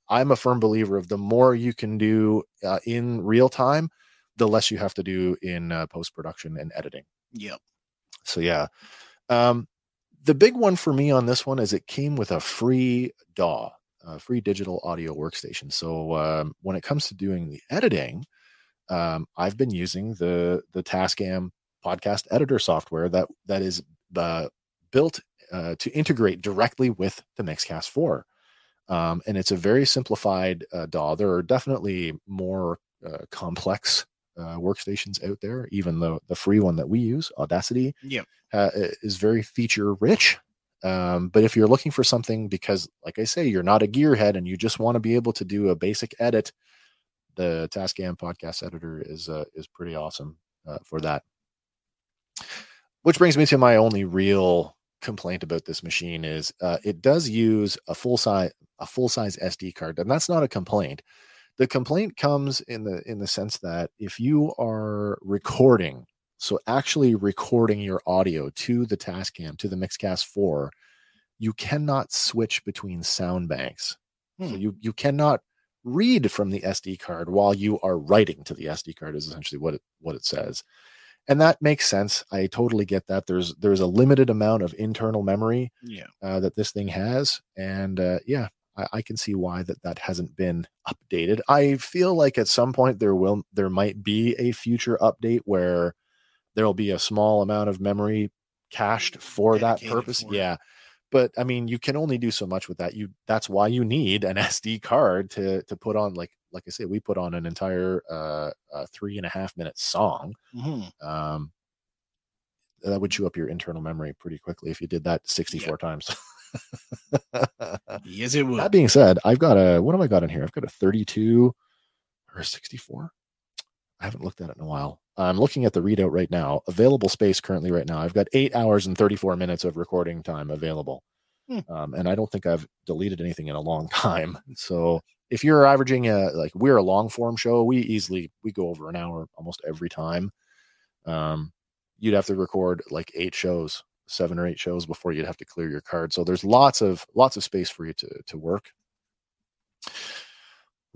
I'm a firm believer of the more you can do uh, in real time, the less you have to do in uh, post production and editing. Yep. So yeah, um, the big one for me on this one is it came with a free DAW, a free digital audio workstation. So um, when it comes to doing the editing, um, I've been using the the Tascam podcast editor software that that is uh, built uh, to integrate directly with the Mixcast 4. Um, and it's a very simplified uh, DAW. There are definitely more uh, complex uh, workstations out there. Even though the free one that we use, Audacity, Yep. uh, is very feature rich. Um, but if you're looking for something, because like I say, you're not a gearhead and you just want to be able to do a basic edit, the Tascam podcast editor is uh, is pretty awesome uh, for that. Which brings me to my only real complaint about this machine is uh, it does use a full size a full size SD card, and that's not a complaint. The complaint comes in the in the sense that if you are recording, so actually recording your audio to the Tascam to the Mixcast Four, you cannot switch between sound banks. So Hmm. you you cannot read from the SD card while you are writing to the SD card is essentially what it what it says. And that makes sense. I totally get that. There's there's a limited amount of internal memory Yeah. uh, that this thing has, and uh, yeah, I, I can see why that that hasn't been updated. I feel like at some point there will there might be a future update where there will be a small amount of memory cached for that purpose. for. Yeah, but I mean, you can only do so much with that. You that's why you need an SD card to to put on like like I say, we put on an entire uh, uh three and a half minute song. Mhm. Um, that would chew up your internal memory pretty quickly if you did that 64 times. Yes, it would. that being said, I've got a what have I got in here? I've got a 32 or a 64. I haven't looked at it in a while. I'm looking at the readout right now. Available space currently right now. I've got eight hours and 34 minutes of recording time available. Hmm. Um, and I don't think I've deleted anything in a long time. So if you're averaging a like we're a long form show, we easily we go over an hour almost every time. Um, you'd have to record like eight shows, seven or eight shows before you'd have to clear your card. So there's lots of lots of space for you to to work.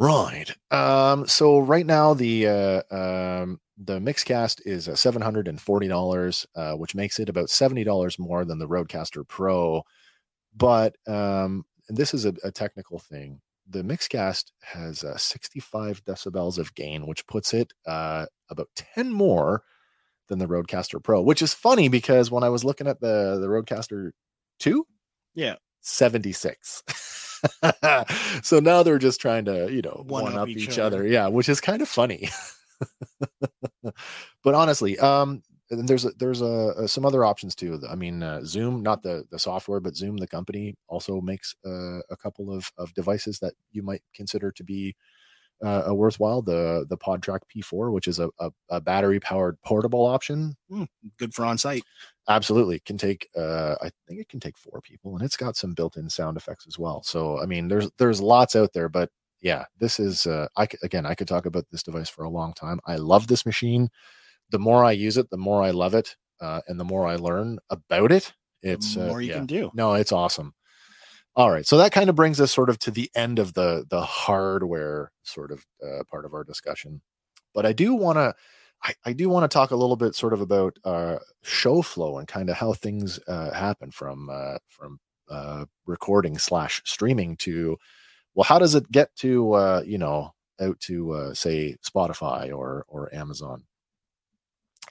Right. Um, so right now the uh, um, the Mixcast is uh, seven hundred and forty dollars, uh, which makes it about seventy dollars more than the RodeCaster Pro. But um, and this is a, a technical thing. The Mixcast has uh, sixty five decibels of gain, which puts it uh, about ten more than the RodeCaster Pro. Which is funny because when I was looking at the the RodeCaster Two, Yeah. 76. so now they're just trying to, you know, One one, up up, each each, other. other. Yeah, which is kind of funny. but honestly, um and there's a, there's a, a- some other options too. I mean, uh, Zoom, not the the software, but Zoom, the company, also makes uh, a couple of of devices that you might consider to be uh, a worthwhile. The the PodTrak P4, which is a, a, a battery powered portable option, Good for on site. absolutely can take uh i think it can take four people and it's got some built-in sound effects as well so i mean there's there's lots out there but yeah this is uh i again i could talk about this device for a long time i love this machine the more i use it the more i love it uh and the more i learn about it it's the uh, more you yeah. can do. no it's awesome all right so that kind of brings us sort of to the end of the the hardware sort of uh, part of our discussion but i do want to I, I do want to talk a little bit sort of about uh show flow and kind of how things uh happen from uh from uh recording slash streaming to well how does it get to uh you know out to uh say spotify or or amazon?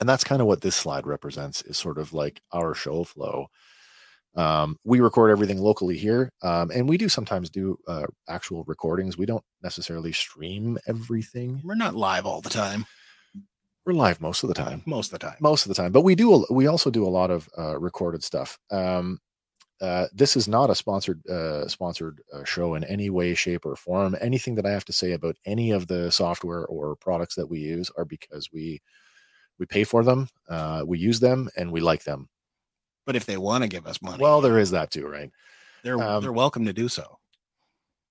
And that's kind of what this slide represents is sort of like our show flow um, we record everything locally here um, and we do sometimes do uh, actual recordings we don't necessarily stream everything We're not live all the time. we're live most of the time. most of the time. Most of the time, but we do. We also do a lot of uh, recorded stuff. Um, uh, this is not a sponsored uh, sponsored uh, show in any way, shape, or form. Anything that I have to say about any of the software or products that we use are because we we pay for them, uh, we use them, and we like them. But if they want to give us money, Well, there is that too, right? they're um, they're welcome to do so.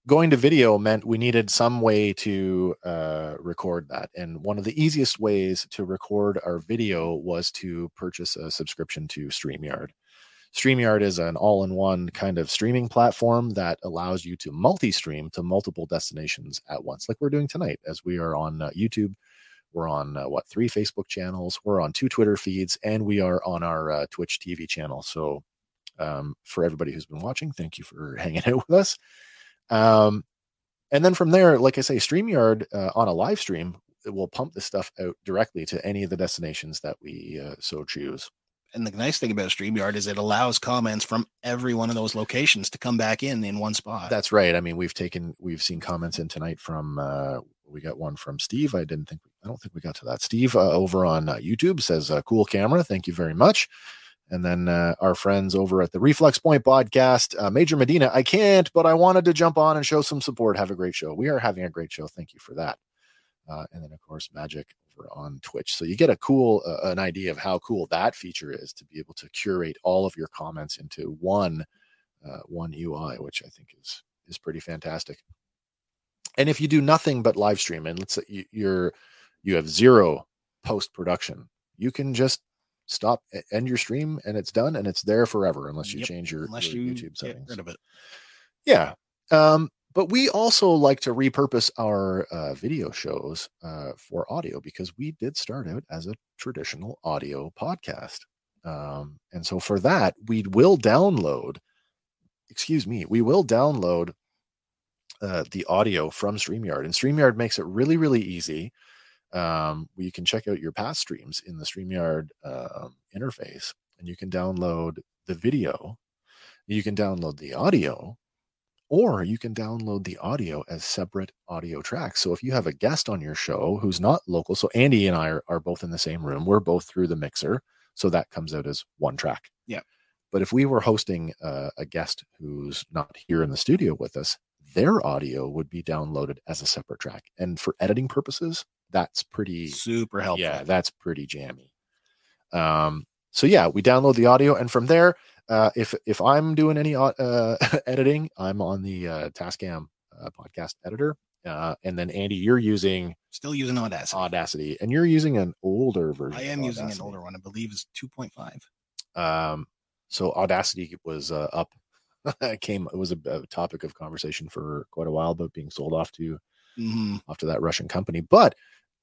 going to video meant we needed some way to uh, record that. And one of the easiest ways to record our video was to purchase a subscription to StreamYard. StreamYard is an all in one kind of streaming platform that allows you to multi stream to multiple destinations at once, like we're doing tonight, as we are on uh, YouTube. We're on uh, what three Facebook channels, we're on two Twitter feeds, and we are on our uh, Twitch TV channel. So, um, for everybody who's been watching, thank you for hanging out with us. Um, and then from there, like I say, StreamYard uh, on a live stream it will pump this stuff out directly to any of the destinations that we uh, so choose. And the nice thing about StreamYard is it allows comments from every one of those locations to come back in in one spot. That's right. I mean, we've taken, we've seen comments in tonight from, uh, we got one from Steve. I didn't think, I don't think we got to that. Steve uh, over on uh, YouTube says, uh, cool camera. Thank you very much. And then uh, our friends over at the Reflex Point podcast, uh, Major Medina, I can't, but I wanted to jump on and show some support. Have a great show. We are having a great show. Thank you for that. Uh, and then, of course, Magic over on Twitch. So you get a cool, an idea of how cool that feature is to be able to curate all of your comments into one, one UI, which I think is is pretty fantastic. And if you do nothing but live stream, and let's say you, you're you have zero post production, you can just stop end your stream and it's done and it's there forever unless you Yep, change your, unless your you YouTube settings. rid of it. Yeah. Um, but we also like to repurpose our uh, video shows uh, for audio because we did start out as a traditional audio podcast. Um, and so for that, we will download, excuse me, we will download uh, the audio from StreamYard. And StreamYard makes it really, really easy. Um, you can check out your past streams in the StreamYard um, interface and you can download the video, you can download the audio, or you can download the audio as separate audio tracks. So if you have a guest on your show who's not local, so Andy and I are, are both in the same room, we're both through the mixer. So that comes out as one track. Yeah. But if we were hosting uh, a guest who's not here in the studio with us, their audio would be downloaded as a separate track. And for editing purposes, that's pretty Super helpful. yeah, that's pretty jammy. Um, so yeah, we download the audio, and from there, uh, if if I'm doing any uh, editing, I'm on the uh, Tascam uh, podcast editor, uh, and then Andy, you're using Still using Audacity. Audacity, and you're using an older version. I am using an older one. I believe is 2.5. Um, so Audacity was uh, up. it came. It was a, a topic of conversation for quite a while, but being sold off to hmm off to that Russian company. But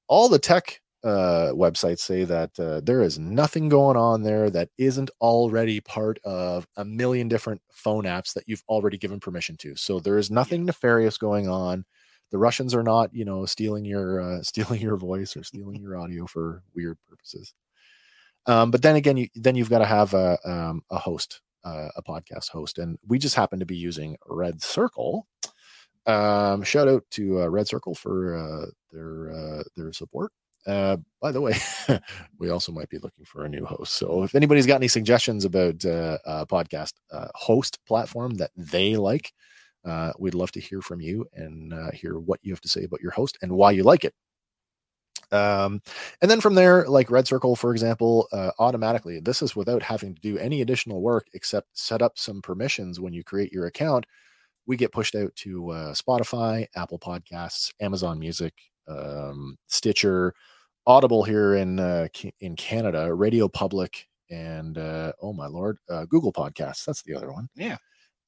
all the tech uh, websites say that uh, there is nothing going on there that isn't already part of a million different phone apps that you've already given permission to. So there is nothing nefarious going on. The Russians are not, you know, stealing your uh, stealing your voice or stealing your audio for weird purposes. Um, but then again, you then you've got to have a um, a host, uh, a podcast host, and we just happen to be using Red Circle. Um, shout out to uh, Red Circle for uh, their uh, their support. Uh, by the way, we also might be looking for a new host. So if anybody's got any suggestions about uh, a podcast host platform that they like, we'd love to hear from you and hear what you have to say about your host and why you like it. Um, and then from there, like Red Circle, for example, uh, automatically, this is without having to do any additional work except set up some permissions when you create your account. We get pushed out to uh, Spotify, Apple Podcasts, Amazon Music, um, Stitcher, Audible here in uh, in Canada, Radio Public, and uh, oh my lord, uh, Google Podcasts. That's the other one. Yeah.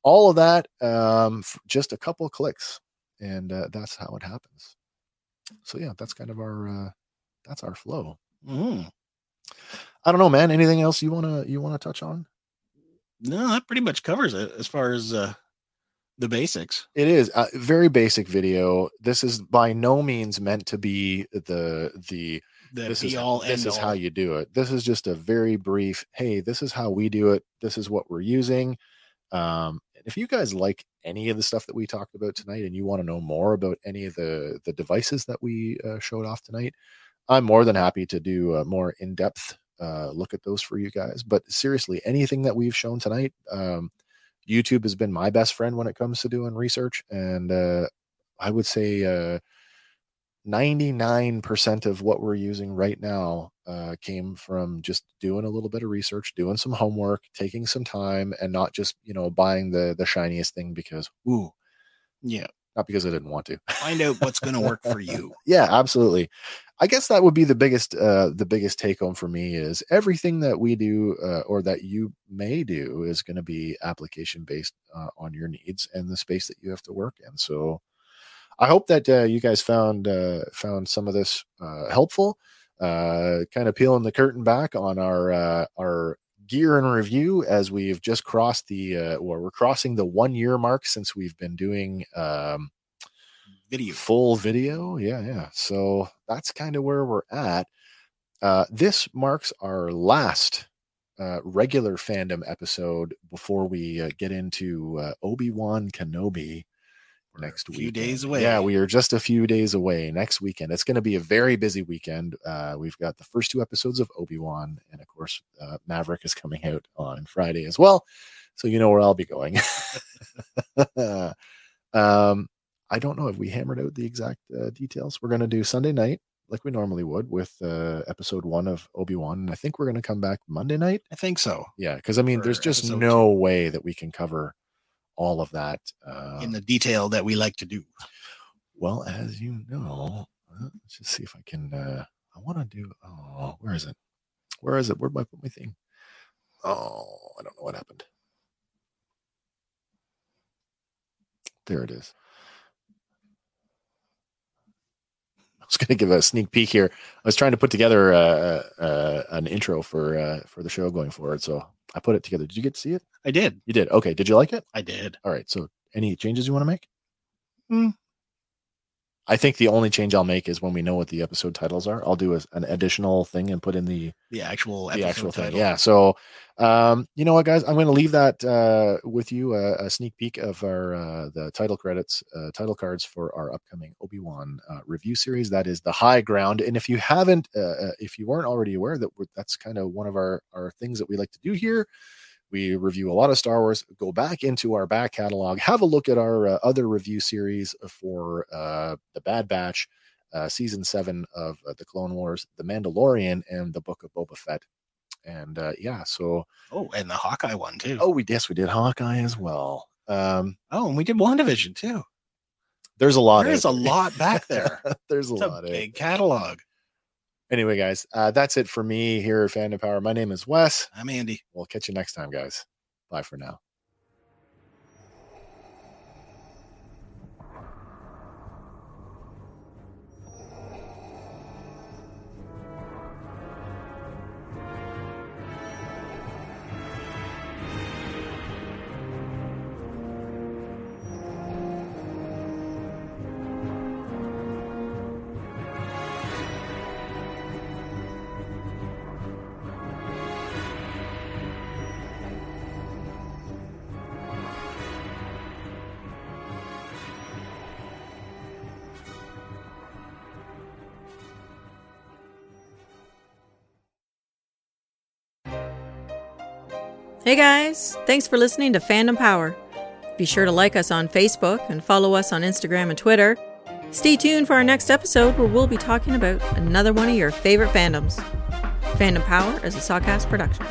All of that, um, just a couple clicks, and uh, that's how it happens. So yeah, that's kind of our uh, that's our flow. hmm I don't know, man. Anything else you wanna you wanna touch on? No, that pretty much covers it as far as uh, the basics. It is a very basic video. This is by no means meant to be the the The this is all this is how you do it. This is just a very brief. Hey, this is how we do it. This is what we're using. Um, and if you guys like any of the stuff that we talked about tonight, and you want to know more about any of the the devices that we uh, showed off tonight, I'm more than happy to do a more in depth uh, look at those for you guys. But seriously, anything that we've shown tonight, um, YouTube has been my best friend when it comes to doing research. And uh, I would say uh, 99% of what we're using right now uh, came from just doing a little bit of research, doing some homework, taking some time, and not just you know buying the the shiniest thing because ooh, Yeah. not because I didn't want to. Find out what's going to work for you. yeah, absolutely. I guess that would be the biggest uh, the biggest take home for me is everything that we do uh, or that you may do is going to be application based uh, on your needs and the space that you have to work in. So I hope that uh, you guys found uh, found some of this uh, helpful. Uh, kind of peeling the curtain back on our uh, our gear and review as we've just crossed the uh, or we're crossing the one year mark since we've been doing um, Video. full video. Yeah, yeah. So that's kind of where we're at. Uh, this marks our last uh, regular fandom episode before we uh, get into uh, Obi Wan Kenobi next a few week. days away. Yeah, we are just a few days away. Next weekend, it's going to be a very busy weekend. Uh, we've got the first two episodes of Obi Wan, and of course, uh, Maverick is coming out on Friday as well. So you know where I'll be going. um, I don't know if we hammered out the exact uh, details. We're going to do Sunday night like we normally would with uh, episode one of Obi Wan, and I think we're going to come back Monday night. I think so. Yeah, because I mean, there's just no way that we can cover all of that. Uh, In the detail that we like to do. well, as you know, uh, let's just see if I can. Uh, I want to do. Oh, where is it? Where is it? Where'd I put my thing? Oh, I don't know what happened. There it is. I was going to give a sneak peek here. I was trying to put together uh, uh, an intro for uh, for the show going forward, so I put it together. Did you get to see it? I did. You did. Okay. Did you like it? I did. All right. So, any changes you want to make? Hmm. I think the only change I'll make is when we know what the episode titles are. I'll do a, an additional thing and put in the The actual the actual thing. title. Yeah. So, um, you know what, guys? I'm going to leave that uh, with you a, a sneak peek of our uh, the title credits, uh, title cards for our upcoming Obi Wan uh, review series. That is the High Ground. And if you haven't, uh, uh, if you weren't already aware that we're, that's kind of one of our our things that we like to do here. We review a lot of Star Wars. Go back into our back catalog, have a look at our uh, other review series for uh, the Bad Batch, uh, season seven of uh, the Clone Wars, the Mandalorian, and the Book of Boba Fett. And uh, yeah, so Oh, and the Hawkeye one too. oh, we yes, we did Hawkeye as well. Um, Oh, and we did WandaVision too. there's a lot. There's a lot back there. there's a It's lot. eh? big catalog. Anyway, guys, uh, that's it for me here at Fandom Power. My name is Wes. I'm Andy. We'll catch you next time, guys. Bye for now. Hey guys, thanks for listening to Fandom Power. Be sure to like us on Facebook and follow us on Instagram and Twitter. Stay tuned for our next episode where we'll be talking about another one of your favorite fandoms. Fandom Power is a Sawcast production.